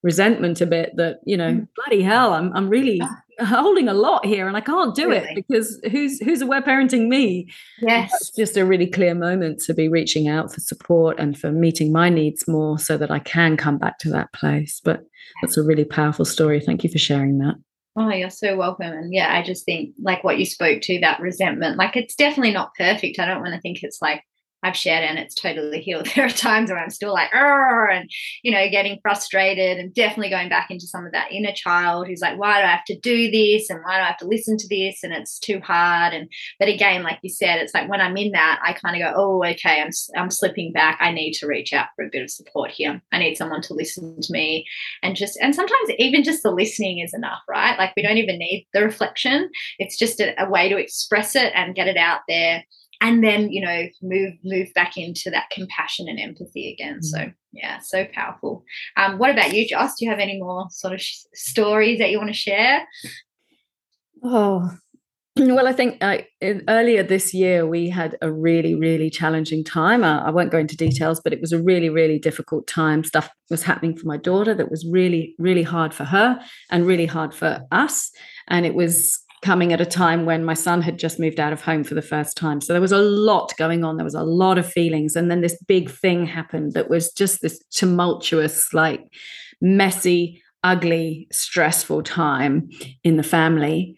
resentment a bit that you know mm. bloody hell i'm i'm really holding a lot here and i can't do really? it because who's who's aware parenting me yes it's just a really clear moment to be reaching out for support and for meeting my needs more so that i can come back to that place but that's a really powerful story thank you for sharing that Oh, you're so welcome. And yeah, I just think like what you spoke to, that resentment, like it's definitely not perfect. I don't want to think it's like I've shared and it's totally healed. There are times where I'm still like, and you know, getting frustrated and definitely going back into some of that inner child who's like, why do I have to do this? And why do I have to listen to this? And it's too hard. And but again, like you said, it's like when I'm in that, I kind of go, oh, okay, I'm I'm slipping back. I need to reach out for a bit of support here. I need someone to listen to me and just and sometimes even just the listening is enough, right? Like we don't even need the reflection. It's just a, a way to express it and get it out there and then you know move move back into that compassion and empathy again. Mm-hmm. so yeah so powerful. Um, what about you joss? Do you have any more sort of sh- stories that you want to share? Oh well i think uh, in, earlier this year we had a really really challenging time. Uh, i won't go into details but it was a really really difficult time. Stuff was happening for my daughter that was really really hard for her and really hard for us. And it was coming at a time when my son had just moved out of home for the first time. So there was a lot going on. There was a lot of feelings. And then this big thing happened that was just this tumultuous, like messy, ugly, stressful time in the family.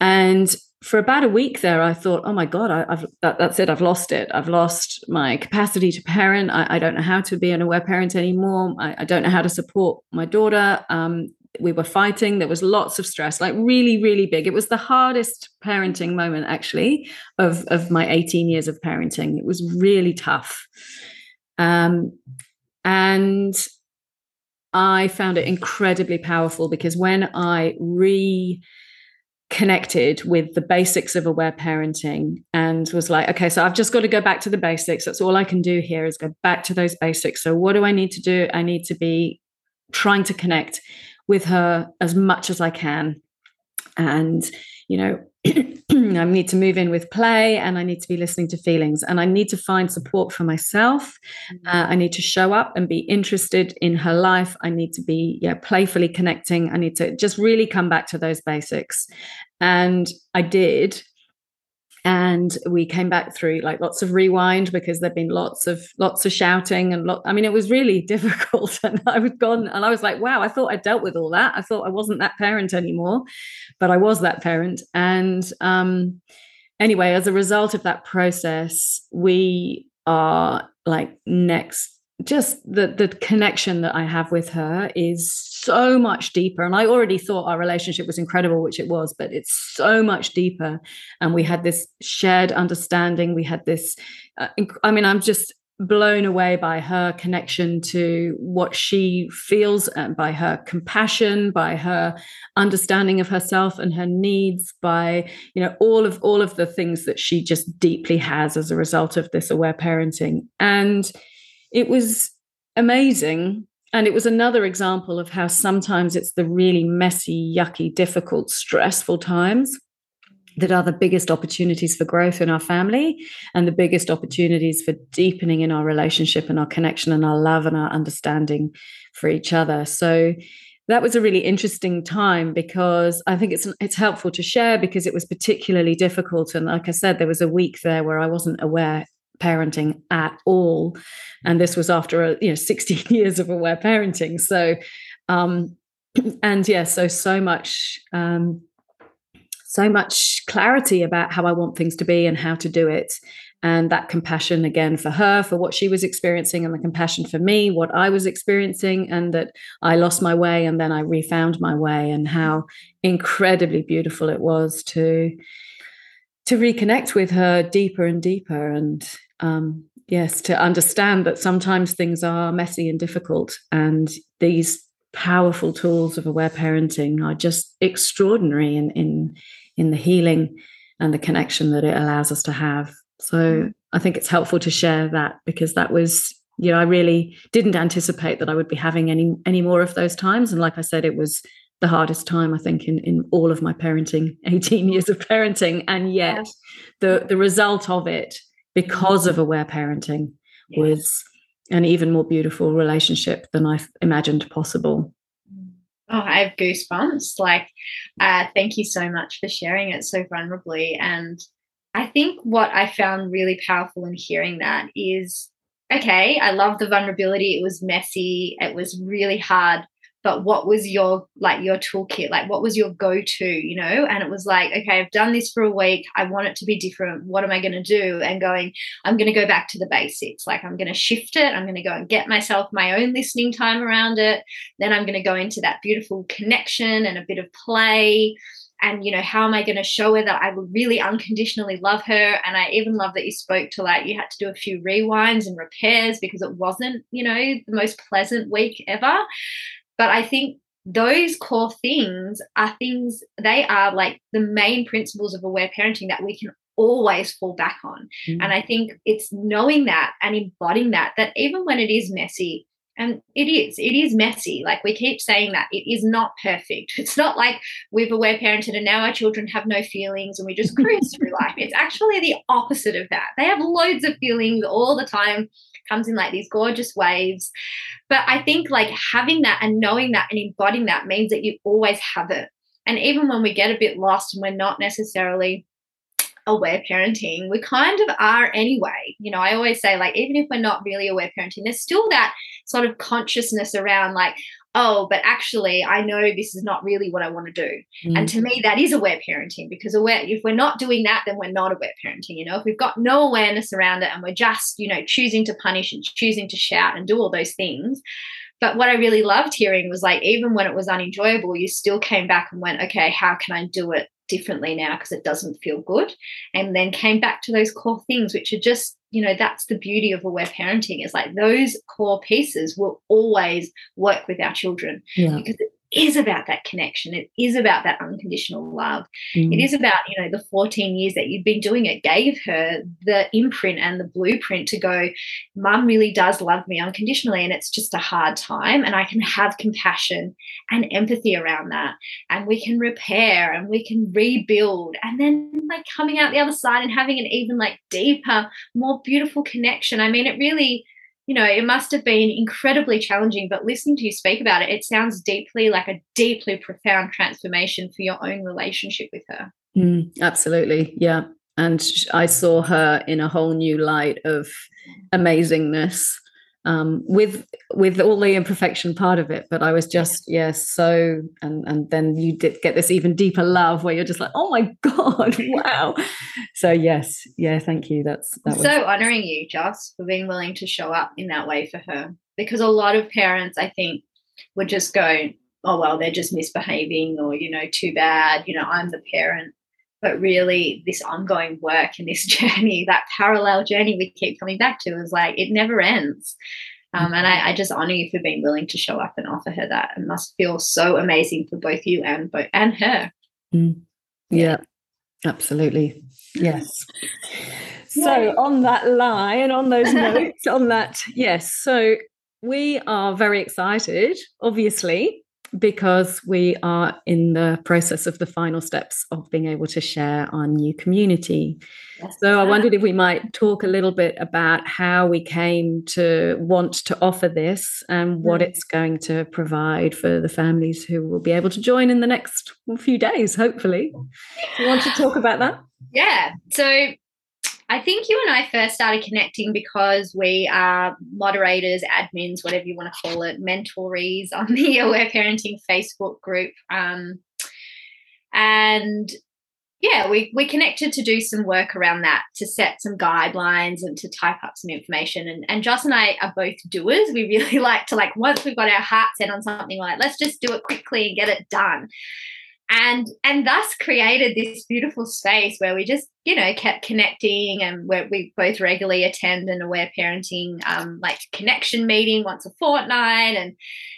And for about a week there, I thought, oh my God, I, have that, that's it. I've lost it. I've lost my capacity to parent. I, I don't know how to be an aware parent anymore. I, I don't know how to support my daughter. Um, we were fighting there was lots of stress like really really big. It was the hardest parenting moment actually of of my 18 years of parenting. It was really tough. Um and i found it incredibly powerful because when i re connected with the basics of aware parenting and was like okay so i've just got to go back to the basics. That's all i can do here is go back to those basics. So what do i need to do? I need to be trying to connect with her as much as I can. And, you know, I need to move in with play and I need to be listening to feelings and I need to find support for myself. Mm-hmm. Uh, I need to show up and be interested in her life. I need to be yeah, playfully connecting. I need to just really come back to those basics. And I did and we came back through like lots of rewind because there'd been lots of lots of shouting and lot, I mean it was really difficult. And I was gone and I was like wow I thought I dealt with all that. I thought I wasn't that parent anymore but I was that parent. And um anyway as a result of that process we are like next just the the connection that I have with her is so much deeper. And I already thought our relationship was incredible which it was but it's so much deeper. And we had this shared understanding. We had this uh, I mean I'm just blown away by her connection to what she feels and by her compassion by her understanding of herself and her needs by you know all of all of the things that she just deeply has as a result of this aware parenting. And it was amazing. And it was another example of how sometimes it's the really messy, yucky, difficult, stressful times that are the biggest opportunities for growth in our family and the biggest opportunities for deepening in our relationship and our connection and our love and our understanding for each other. So that was a really interesting time because I think it's it's helpful to share because it was particularly difficult and like I said there was a week there where I wasn't aware parenting at all. And this was after a, you know 16 years of aware parenting. So um and yeah, so so much um so much clarity about how I want things to be and how to do it and that compassion again for her for what she was experiencing and the compassion for me what i was experiencing and that i lost my way and then i refound my way and how incredibly beautiful it was to to reconnect with her deeper and deeper and um, yes to understand that sometimes things are messy and difficult and these powerful tools of aware parenting are just extraordinary in in in the healing and the connection that it allows us to have so mm. I think it's helpful to share that because that was, you know, I really didn't anticipate that I would be having any any more of those times. And like I said, it was the hardest time I think in in all of my parenting, 18 years of parenting. And yet the the result of it, because of aware parenting, was an even more beautiful relationship than I imagined possible. Oh, I have goosebumps. Like, uh, thank you so much for sharing it so vulnerably. And I think what I found really powerful in hearing that is okay, I love the vulnerability. It was messy, it was really hard. But what was your like your toolkit? Like what was your go-to, you know? And it was like, okay, I've done this for a week. I want it to be different. What am I going to do? And going, I'm going to go back to the basics. Like I'm going to shift it. I'm going to go and get myself my own listening time around it. Then I'm going to go into that beautiful connection and a bit of play and you know how am i going to show her that i would really unconditionally love her and i even love that you spoke to like you had to do a few rewinds and repairs because it wasn't you know the most pleasant week ever but i think those core things are things they are like the main principles of aware parenting that we can always fall back on mm-hmm. and i think it's knowing that and embodying that that even when it is messy and it is, it is messy. Like we keep saying that it is not perfect. It's not like we've aware parented and now our children have no feelings and we just cruise through life. It's actually the opposite of that. They have loads of feelings all the time, comes in like these gorgeous waves. But I think like having that and knowing that and embodying that means that you always have it. And even when we get a bit lost and we're not necessarily aware parenting, we kind of are anyway. You know, I always say, like, even if we're not really aware parenting, there's still that sort of consciousness around, like, oh, but actually, I know this is not really what I want to do. Mm-hmm. And to me, that is aware parenting because aware, if we're not doing that, then we're not aware parenting. You know, if we've got no awareness around it and we're just, you know, choosing to punish and choosing to shout and do all those things. But what I really loved hearing was like, even when it was unenjoyable, you still came back and went, okay, how can I do it differently now because it doesn't feel good and then came back to those core things which are just you know that's the beauty of aware parenting is like those core pieces will always work with our children yeah. because it is about that connection. It is about that unconditional love. Mm. It is about, you know, the 14 years that you've been doing it gave her the imprint and the blueprint to go, mum really does love me unconditionally. And it's just a hard time. And I can have compassion and empathy around that. And we can repair and we can rebuild. And then like coming out the other side and having an even like deeper, more beautiful connection. I mean, it really you know, it must have been incredibly challenging, but listening to you speak about it, it sounds deeply like a deeply profound transformation for your own relationship with her. Mm, absolutely. Yeah. And I saw her in a whole new light of amazingness um, with with all the imperfection part of it. But I was just yes, yeah, so and and then you did get this even deeper love where you're just like, oh my god, wow. so yes, yeah, thank you. That's that was- so honoring you, Joss, for being willing to show up in that way for her. Because a lot of parents, I think, would just go, oh well, they're just misbehaving, or you know, too bad. You know, I'm the parent but really this ongoing work and this journey that parallel journey we keep coming back to is like it never ends. Um, and I, I, just honor you for being willing to show up and offer her that. It must feel so amazing for both you and both and her. Mm. yeah. Absolutely. Yes. So on that line on those notes on that yes so we are very excited obviously because we are in the process of the final steps of being able to share our new community. Yes. So I wondered if we might talk a little bit about how we came to want to offer this and what mm. it's going to provide for the families who will be able to join in the next few days, hopefully. You want to talk about that? Yeah. So I think you and I first started connecting because we are moderators, admins, whatever you want to call it, mentorees on the Aware Parenting Facebook group. Um, and yeah, we, we connected to do some work around that, to set some guidelines and to type up some information. And, and Joss and I are both doers. We really like to, like, once we've got our heart set on something, like, let's just do it quickly and get it done and and thus created this beautiful space where we just you know kept connecting and where we both regularly attend an aware parenting um, like connection meeting once a fortnight. And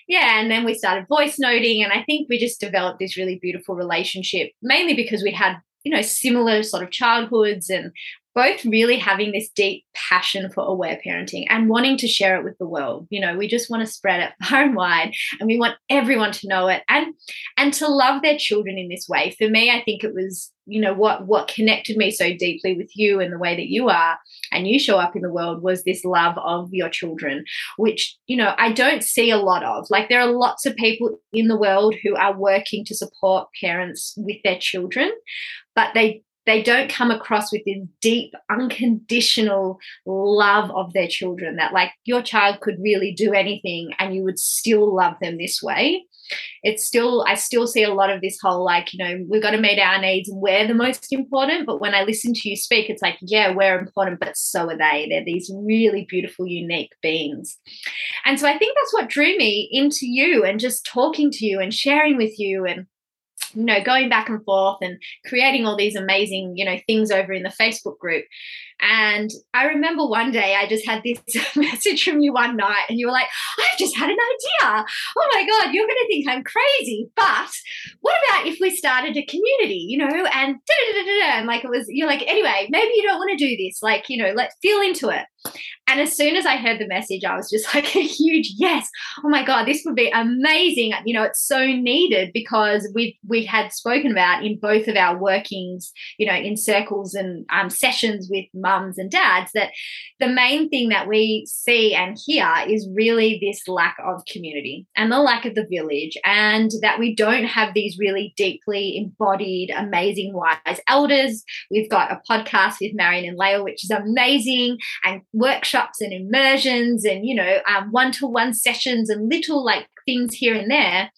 yeah and then we started voice noting. And i think we just developed this really beautiful relationship mainly because we had you know similar sort of childhoods and both really having this deep passion for aware parenting and wanting to share it with the world. You know we just want to spread it far and wide and we want everyone to know it and and to love their children in this way. For me i think it was you know what what connected me so deeply with you and the way that you are and you show up in the world was this love of your children which you know i don't see a lot of. Like there are lots of people in the world who are working to support parents with their children but they they don't come across with this deep, unconditional love of their children that, like, your child could really do anything and you would still love them this way. It's still, I still see a lot of this whole, like, you know, we've got to meet our needs we're the most important. But when I listen to you speak, it's like, yeah, we're important, but so are they. They're these really beautiful, unique beings. And so I think that's what drew me into you and just talking to you and sharing with you and you know going back and forth and creating all these amazing you know things over in the facebook group and I remember one day I just had this message from you one night, and you were like, I've just had an idea. Oh my God, you're going to think I'm crazy. But what about if we started a community, you know, and da da da da. and like it was, you're like, anyway, maybe you don't want to do this. Like, you know, let's feel into it. And as soon as I heard the message, I was just like a huge yes. Oh my God, this would be amazing. You know, it's so needed because we we had spoken about in both of our workings, you know, in circles and um, sessions with mums and dads that the main thing that we see and hear is really this lack of community and the lack of the village, and that we don't have these really deeply embodied, amazing wise elders. We've got a podcast with Marion and Lael, which is amazing, and workshops and immersions, and you know, one to one sessions and little like things here and there.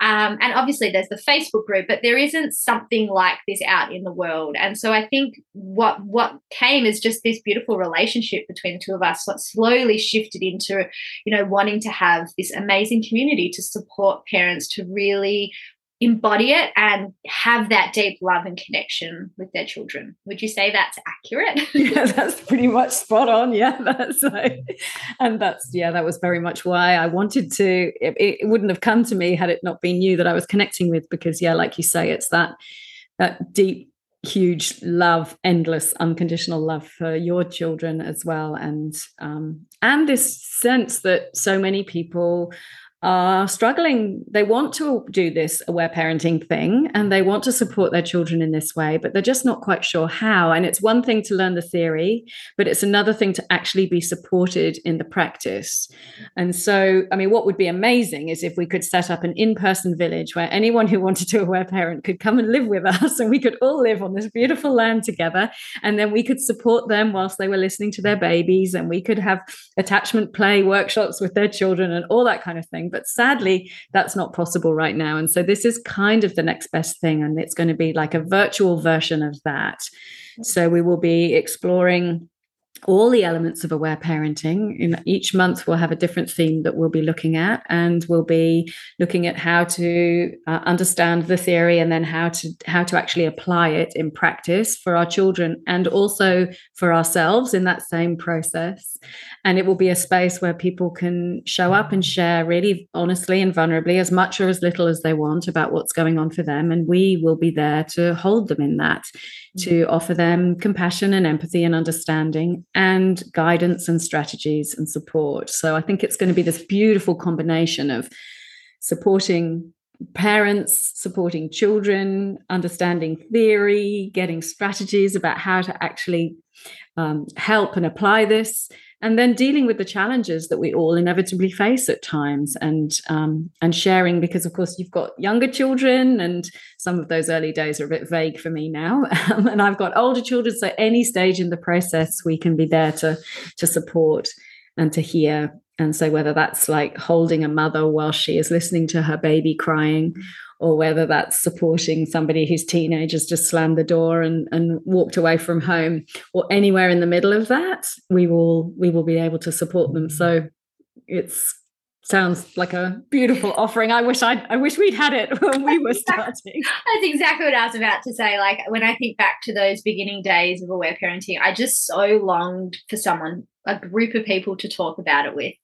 Um, and obviously, there's the Facebook group, but there isn't something like this out in the world. And so I think what what came is just this beautiful relationship between the two of us. What slowly shifted into, you know, wanting to have this amazing community to support parents to really embody it and have that deep love and connection with their children. Would you say that's accurate? yeah, that's pretty much spot on. Yeah, that's like, and that's yeah, that was very much why I wanted to. It, it wouldn't have come to me had it not been you that I was connecting with, because yeah, like you say, it's that that deep huge love endless unconditional love for your children as well and um and this sense that so many people are struggling. They want to do this aware parenting thing and they want to support their children in this way, but they're just not quite sure how. And it's one thing to learn the theory, but it's another thing to actually be supported in the practice. And so, I mean, what would be amazing is if we could set up an in person village where anyone who wanted to aware parent could come and live with us and we could all live on this beautiful land together. And then we could support them whilst they were listening to their babies and we could have attachment play workshops with their children and all that kind of thing. But sadly, that's not possible right now. And so this is kind of the next best thing. And it's going to be like a virtual version of that. So we will be exploring all the elements of aware parenting. In each month, we'll have a different theme that we'll be looking at, and we'll be looking at how to uh, understand the theory and then how to how to actually apply it in practice for our children and also for ourselves in that same process. And it will be a space where people can show up and share really honestly and vulnerably as much or as little as they want about what's going on for them, and we will be there to hold them in that to offer them compassion and empathy and understanding and guidance and strategies and support. So I think it's going to be this beautiful combination of supporting parents, supporting children, understanding theory, getting strategies about how to actually um, help and apply this, and then dealing with the challenges that we all inevitably face at times and um, and sharing because of course you've got younger children and some of those early days are a bit vague for me now. Um, and i've got older children so any stage in the process we can be there to to support and to hear. And so whether that's like holding a mother while she is listening to her baby crying or whether that's supporting somebody whose teenagers just slammed the door and, and walked away from home or anywhere in the middle of that we will we will be able to support them so it's sounds like a beautiful offering. I wish I I wish we'd had it when we were starting. That's exactly what I was about to say. Like when I think back to those beginning days of aware parenting, I just so longed for someone, a group of people to talk about it with.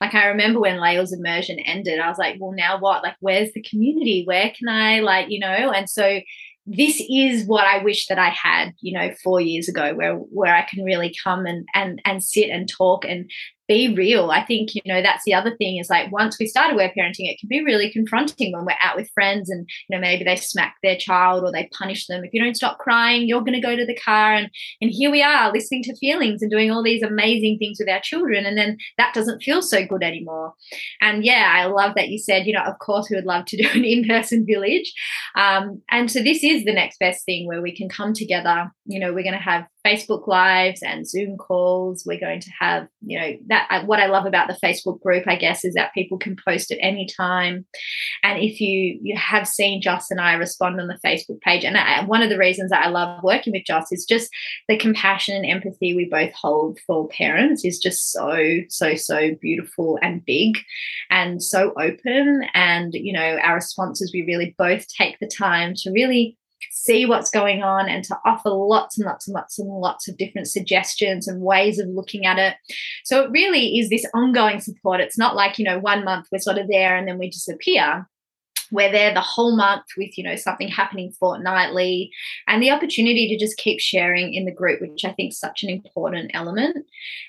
Like I remember when Lael's immersion ended, I was like, well, now what? Like, where's the community? Where can I like, you know? And so this is what I wish that I had, you know, four years ago, where where I can really come and and and sit and talk and be real. I think, you know, that's the other thing is like once we start aware parenting, it can be really confronting when we're out with friends and, you know, maybe they smack their child or they punish them. If you don't stop crying, you're going to go to the car. And, and here we are listening to feelings and doing all these amazing things with our children. And then that doesn't feel so good anymore. And yeah, I love that you said, you know, of course, we would love to do an in person village. Um, and so this is the next best thing where we can come together. You know, we're going to have Facebook lives and Zoom calls. We're going to have, you know, that uh, what I love about the Facebook group, I guess, is that people can post at any time. And if you you have seen Joss and I respond on the Facebook page, and I, one of the reasons that I love working with Joss is just the compassion and empathy we both hold for parents is just so so so beautiful and big, and so open. And you know, our responses, we really both take the time to really see what's going on and to offer lots and lots and lots and lots of different suggestions and ways of looking at it. So it really is this ongoing support. It's not like, you know, one month we're sort of there and then we disappear. We're there the whole month with, you know, something happening fortnightly and the opportunity to just keep sharing in the group, which I think is such an important element.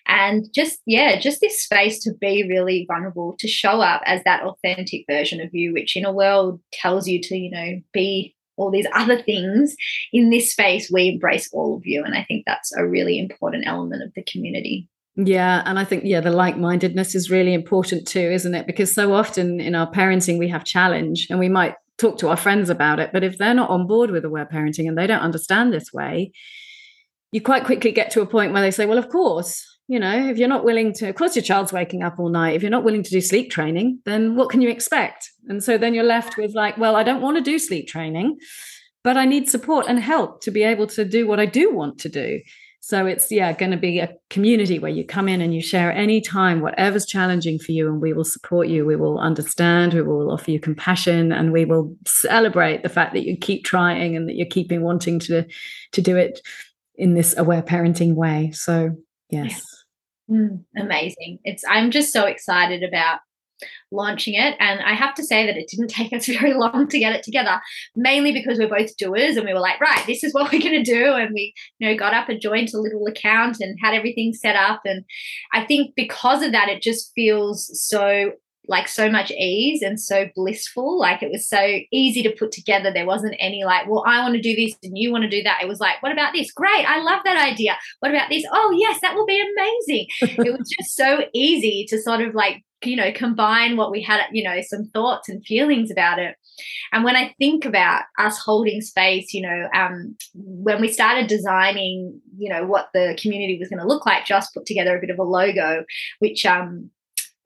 And just, yeah, just this space to be really vulnerable, to show up as that authentic version of you, which in a world tells you to, you know, be all these other things in this space we embrace all of you. And i think that's a really important element of the community. Yeah and i think yeah the like-mindedness is really important too isn't it? Because so often in our parenting we have challenge and we might talk to our friends about it but if they're not on board with aware parenting and they don't understand this way you quite quickly get to a point where they say well of course you know if you're not willing to of course your child's waking up all night. If you're not willing to do sleep training then what can you expect? And so then you're left with like well i don't want to do sleep training but i need support and help to be able to do what i do want to do. So it's yeah going to be a community where you come in and you share any time whatever's challenging for you and we will support you. We will understand we will offer you compassion and we will celebrate the fact that you keep trying and that you're keeping wanting to to do it in this aware parenting way. So yes Mm, amazing. It's I'm just so excited about launching it and I have to say that it didn't take us very long to get it together mainly because we're both doers and we were like right this is what we're going to do and we you know got up and joined a little account and had everything set up and I think because of that it just feels so like so much ease and so blissful. Like it was so easy to put together. There wasn't any like, well, I want to do this and you want to do that. It was like, what about this? Great. I love that idea. What about this? Oh, yes, that will be amazing. it was just so easy to sort of like, you know, combine what we had, you know, some thoughts and feelings about it. And when I think about us holding space, you know, um, when we started designing, you know, what the community was going to look like, just put together a bit of a logo, which um,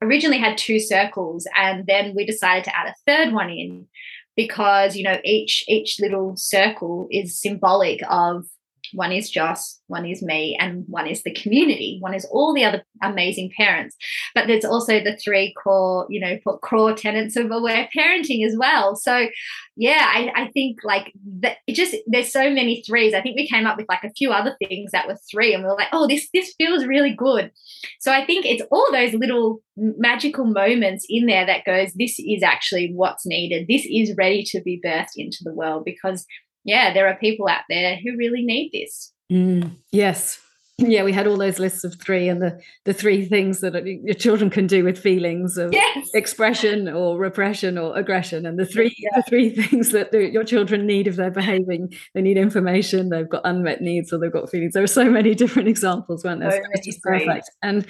originally had two circles and then we decided to add a third one in because you know each each little circle is symbolic of one is Joss, one is me, and one is the community. One is all the other amazing parents. But there's also the three core, you know, core tenets of aware parenting as well. So yeah, I, I think like it just there's so many threes. I think we came up with like a few other things that were three, and we were like, oh, this this feels really good. So I think it's all those little magical moments in there that goes, this is actually what's needed. This is ready to be birthed into the world because yeah, there are people out there who really need this. Mm, yes, yeah, we had all those lists of three and the the three things that your children can do with feelings of yes. expression or repression or aggression, and the three yeah. the three things that your children need if they're behaving. They need information. They've got unmet needs, or they've got feelings. There are so many different examples, weren't there? So it's just perfect. And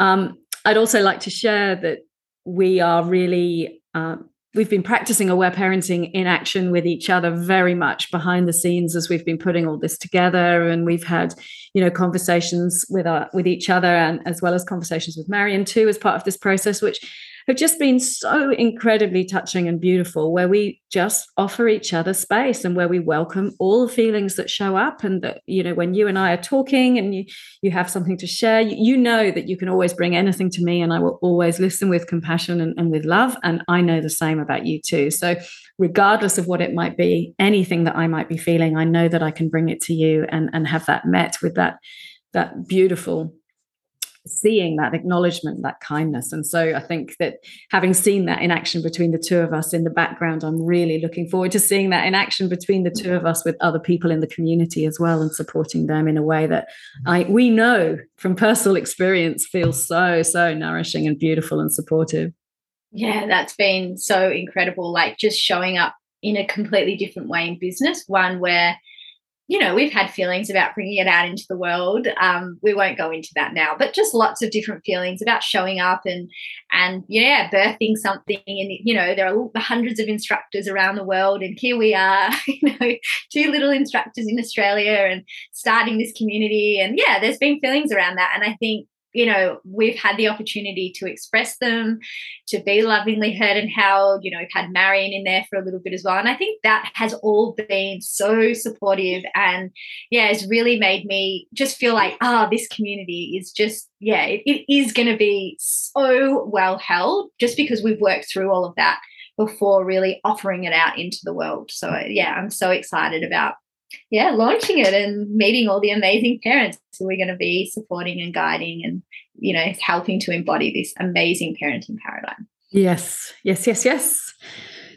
um, I'd also like to share that we are really um, we've been practicing aware parenting in action with each other very much behind the scenes as we've been putting all this together. And we've had you know conversations with our with each other and as well as conversations with marion too as part of this process which have just been so incredibly touching and beautiful, where we just offer each other space and where we welcome all the feelings that show up. And that, you know, when you and I are talking and you, you have something to share, you, you know that you can always bring anything to me and I will always listen with compassion and, and with love. And I know the same about you too. So, regardless of what it might be, anything that I might be feeling, I know that I can bring it to you and, and have that met with that that beautiful seeing that acknowledgement, that kindness. And so I think that having seen that in action between the two of us in the background, I'm really looking forward to seeing that in action between the two of us with other people in the community as well and supporting them in a way that I we know from personal experience feels so, so nourishing and beautiful and supportive. Yeah, that's been so incredible. Like just showing up in a completely different way in business, one where you know, we've had feelings about bringing it out into the world. Um, we won't go into that now, but just lots of different feelings about showing up and and yeah, birthing something. And you know, there are hundreds of instructors around the world, and here we are, you know, two little instructors in Australia and starting this community. And yeah, there's been feelings around that, and I think you know, we've had the opportunity to express them, to be lovingly heard and held. You know, we've had Marion in there for a little bit as well. And I think that has all been so supportive and, yeah, it's really made me just feel like, ah, oh, this community is just, yeah, it, it is going to be so well held just because we've worked through all of that before really offering it out into the world. So, yeah, I'm so excited about yeah, launching it and meeting all the amazing parents who we're going to be supporting and guiding and, you know, helping to embody this amazing parenting paradigm. Yes, yes, yes, yes.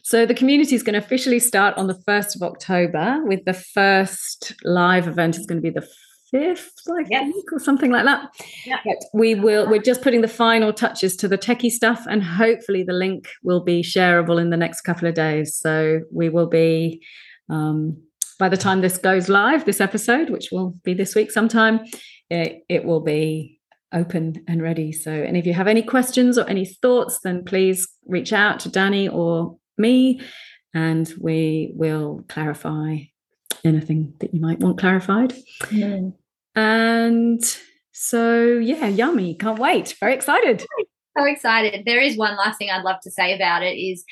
So the community is going to officially start on the 1st of October with the first live event is going to be the fifth, I yes. think, or something like that. Yeah. we will. We're just putting the final touches to the techie stuff, and hopefully the link will be shareable in the next couple of days. So we will be um, by the time this goes live, this episode, which will be this week sometime, it, it will be open and ready. So, and if you have any questions or any thoughts, then please reach out to Danni or me, and we will clarify anything that you might want clarified. Mm. And so, yeah, yummy. Can't wait. Very excited so excited. There is one last thing I'd love to say about it is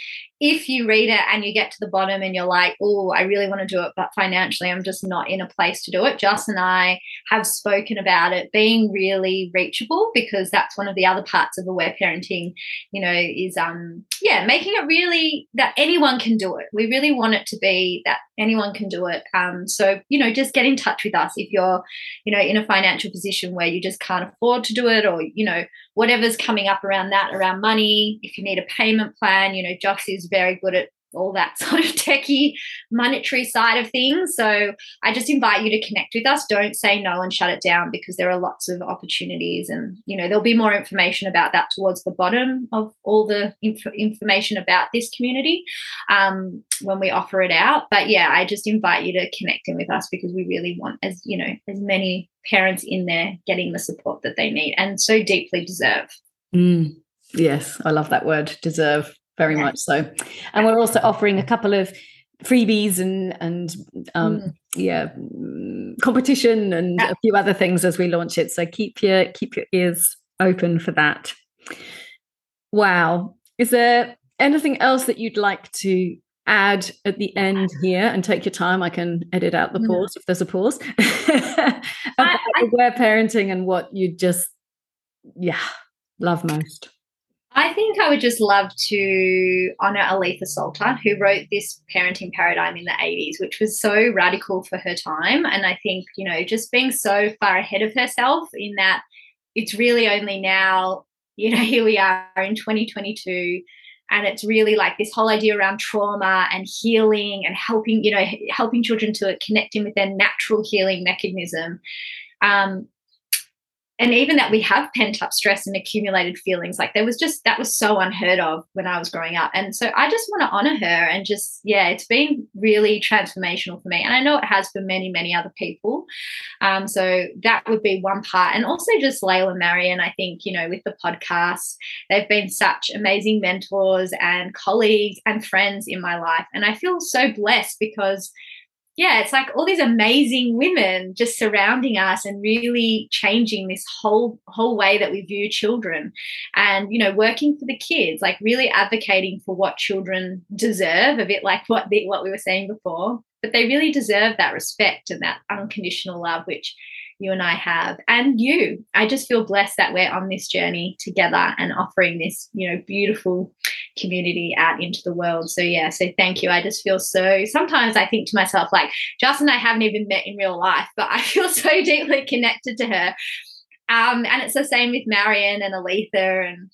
if you read it and you get to the bottom and you're like, oh, I really want to do it, but financially I'm just not in a place to do it. Joss and I have spoken about it being really reachable because that's one of the other parts of aware parenting, you know, is um yeah, making it really that anyone can do it. We really want it to be that anyone can do it. Um, so you know, just get in touch with us if you're, you know, in a financial position where you just can't afford to do it, or you know, whatever's coming up around that, around money. If you need a payment plan, you know, Joss is very good at all that sort of techie monetary side of things. So I just invite you to connect with us. Don't say no and shut it down because there are lots of opportunities, and you know there'll be more information about that towards the bottom of all the inf- information about this community um, when we offer it out. But yeah, I just invite you to connect in with us because we really want as you know as many parents in there getting the support that they need and so deeply deserve. Mm. Yes, I love that word, deserve very yeah. much so. And we're also offering a couple of freebies and and um, mm. yeah competition and yeah. a few other things as we launch it. So keep your keep your ears open for that. Wow, is there anything else that you'd like to add at the end here and take your time i can edit out the mm. pause if there's a pause about I, I, aware parenting and what you just yeah love most I think I would just love to honor Aletha Solter, who wrote this parenting paradigm in the 80s, which was so radical for her time. And I think, you know, just being so far ahead of herself in that it's really only now, you know, here we are in 2022. And it's really like this whole idea around trauma and healing and helping, you know, helping children to connect in with their natural healing mechanism um, and even that we have pent up stress and accumulated feelings like there was just that was so unheard of when i was growing up. And so i just want to honor her and just yeah it's been really transformational for me. And i know it has for many many other people. Um, so that would be one part. And also just Lael marion i think you know with the podcast they've been such amazing mentors and colleagues and friends in my life. And i feel so blessed because yeah, it's like all these amazing women just surrounding us and really changing this whole whole way that we view children and you know working for the kids like really advocating for what children deserve a bit like what the, what we were saying before but they really deserve that respect and that unconditional love which you and I have, and you. I just feel blessed that we're on this journey together and offering this, you know, beautiful community out into the world. So yeah, so thank you. I just feel so sometimes I think to myself, like Justin I haven't even met in real life, but I feel so deeply connected to her. Um, and it's the same with Marion and Aletha and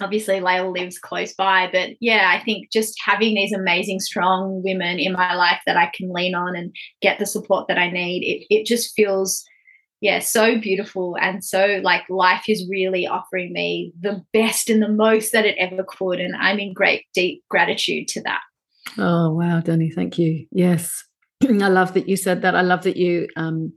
obviously Lael lives close by. But yeah, I think just having these amazing, strong women in my life that I can lean on and get the support that I need, it, it just feels yeah, so beautiful. And so, like, life is really offering me the best and the most that it ever could. And I'm in great, deep gratitude to that. Oh, wow, Danni. Thank you. Yes. I love that you said that. I love that you um,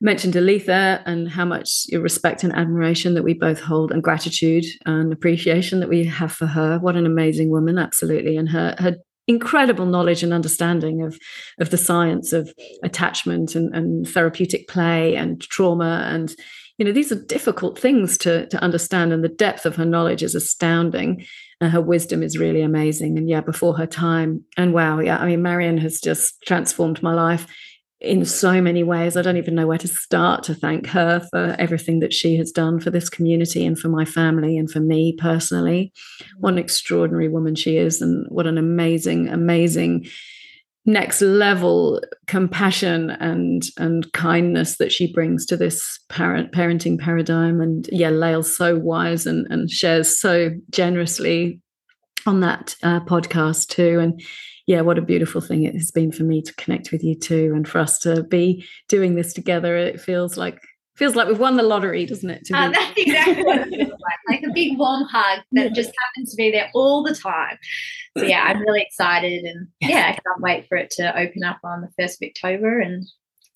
mentioned Aletha and how much your respect and admiration that we both hold and gratitude and appreciation that we have for her. What an amazing woman, absolutely. And her, her incredible knowledge and understanding of of the science of attachment and, and therapeutic play and trauma. And you know these are difficult things to to understand and the depth of her knowledge is astounding. And her wisdom is really amazing. And yeah before her time and wow yeah i mean marion has just transformed my life in so many ways. I don't even know where to start to thank her for everything that she has done for this community and for my family and for me personally. What an extraordinary woman she is, and what an amazing, amazing next level compassion and and kindness that she brings to this parent parenting paradigm and yeah Lael's so wise and and shares so generously on that uh, podcast too and yeah, what a beautiful thing it has been for me to connect with you too, and for us to be doing this together. It feels like feels like we've won the lottery, doesn't it? Uh, that's exactly what it feels like. Like a big warm hug that yeah. just happens to be there all the time. So yeah, I'm really excited, and yeah, I can't wait for it to open up on the first of October and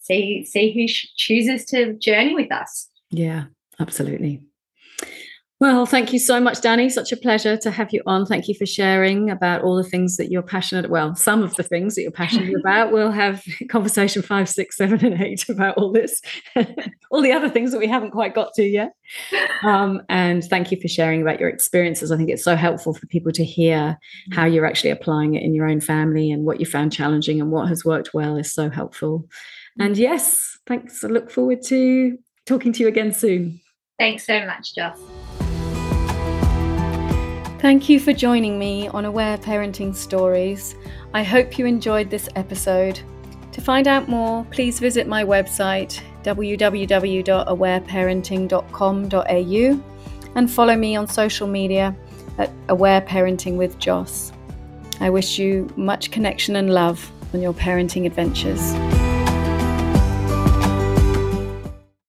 see see who chooses to journey with us. Yeah, absolutely. Well, thank you so much, Danni. Such a pleasure to have you on. Thank you for sharing about all the things that you're passionate. Well, some of the things that you're passionate about. We'll have conversation five, six, seven, and eight about all this, all the other things that we haven't quite got to yet. Um, and thank you for sharing about your experiences. I think it's so helpful for people to hear how you're actually applying it in your own family and what you found challenging and what has worked well is so helpful. And yes, thanks. I look forward to talking to you again soon. Thanks so much, Joss. Thank you for joining me on Aware Parenting Stories. I hope you enjoyed this episode. To find out more, please visit my website www.awareparenting.com.au and follow me on social media at Aware Parenting with Joss. I wish you much connection and love on your parenting adventures.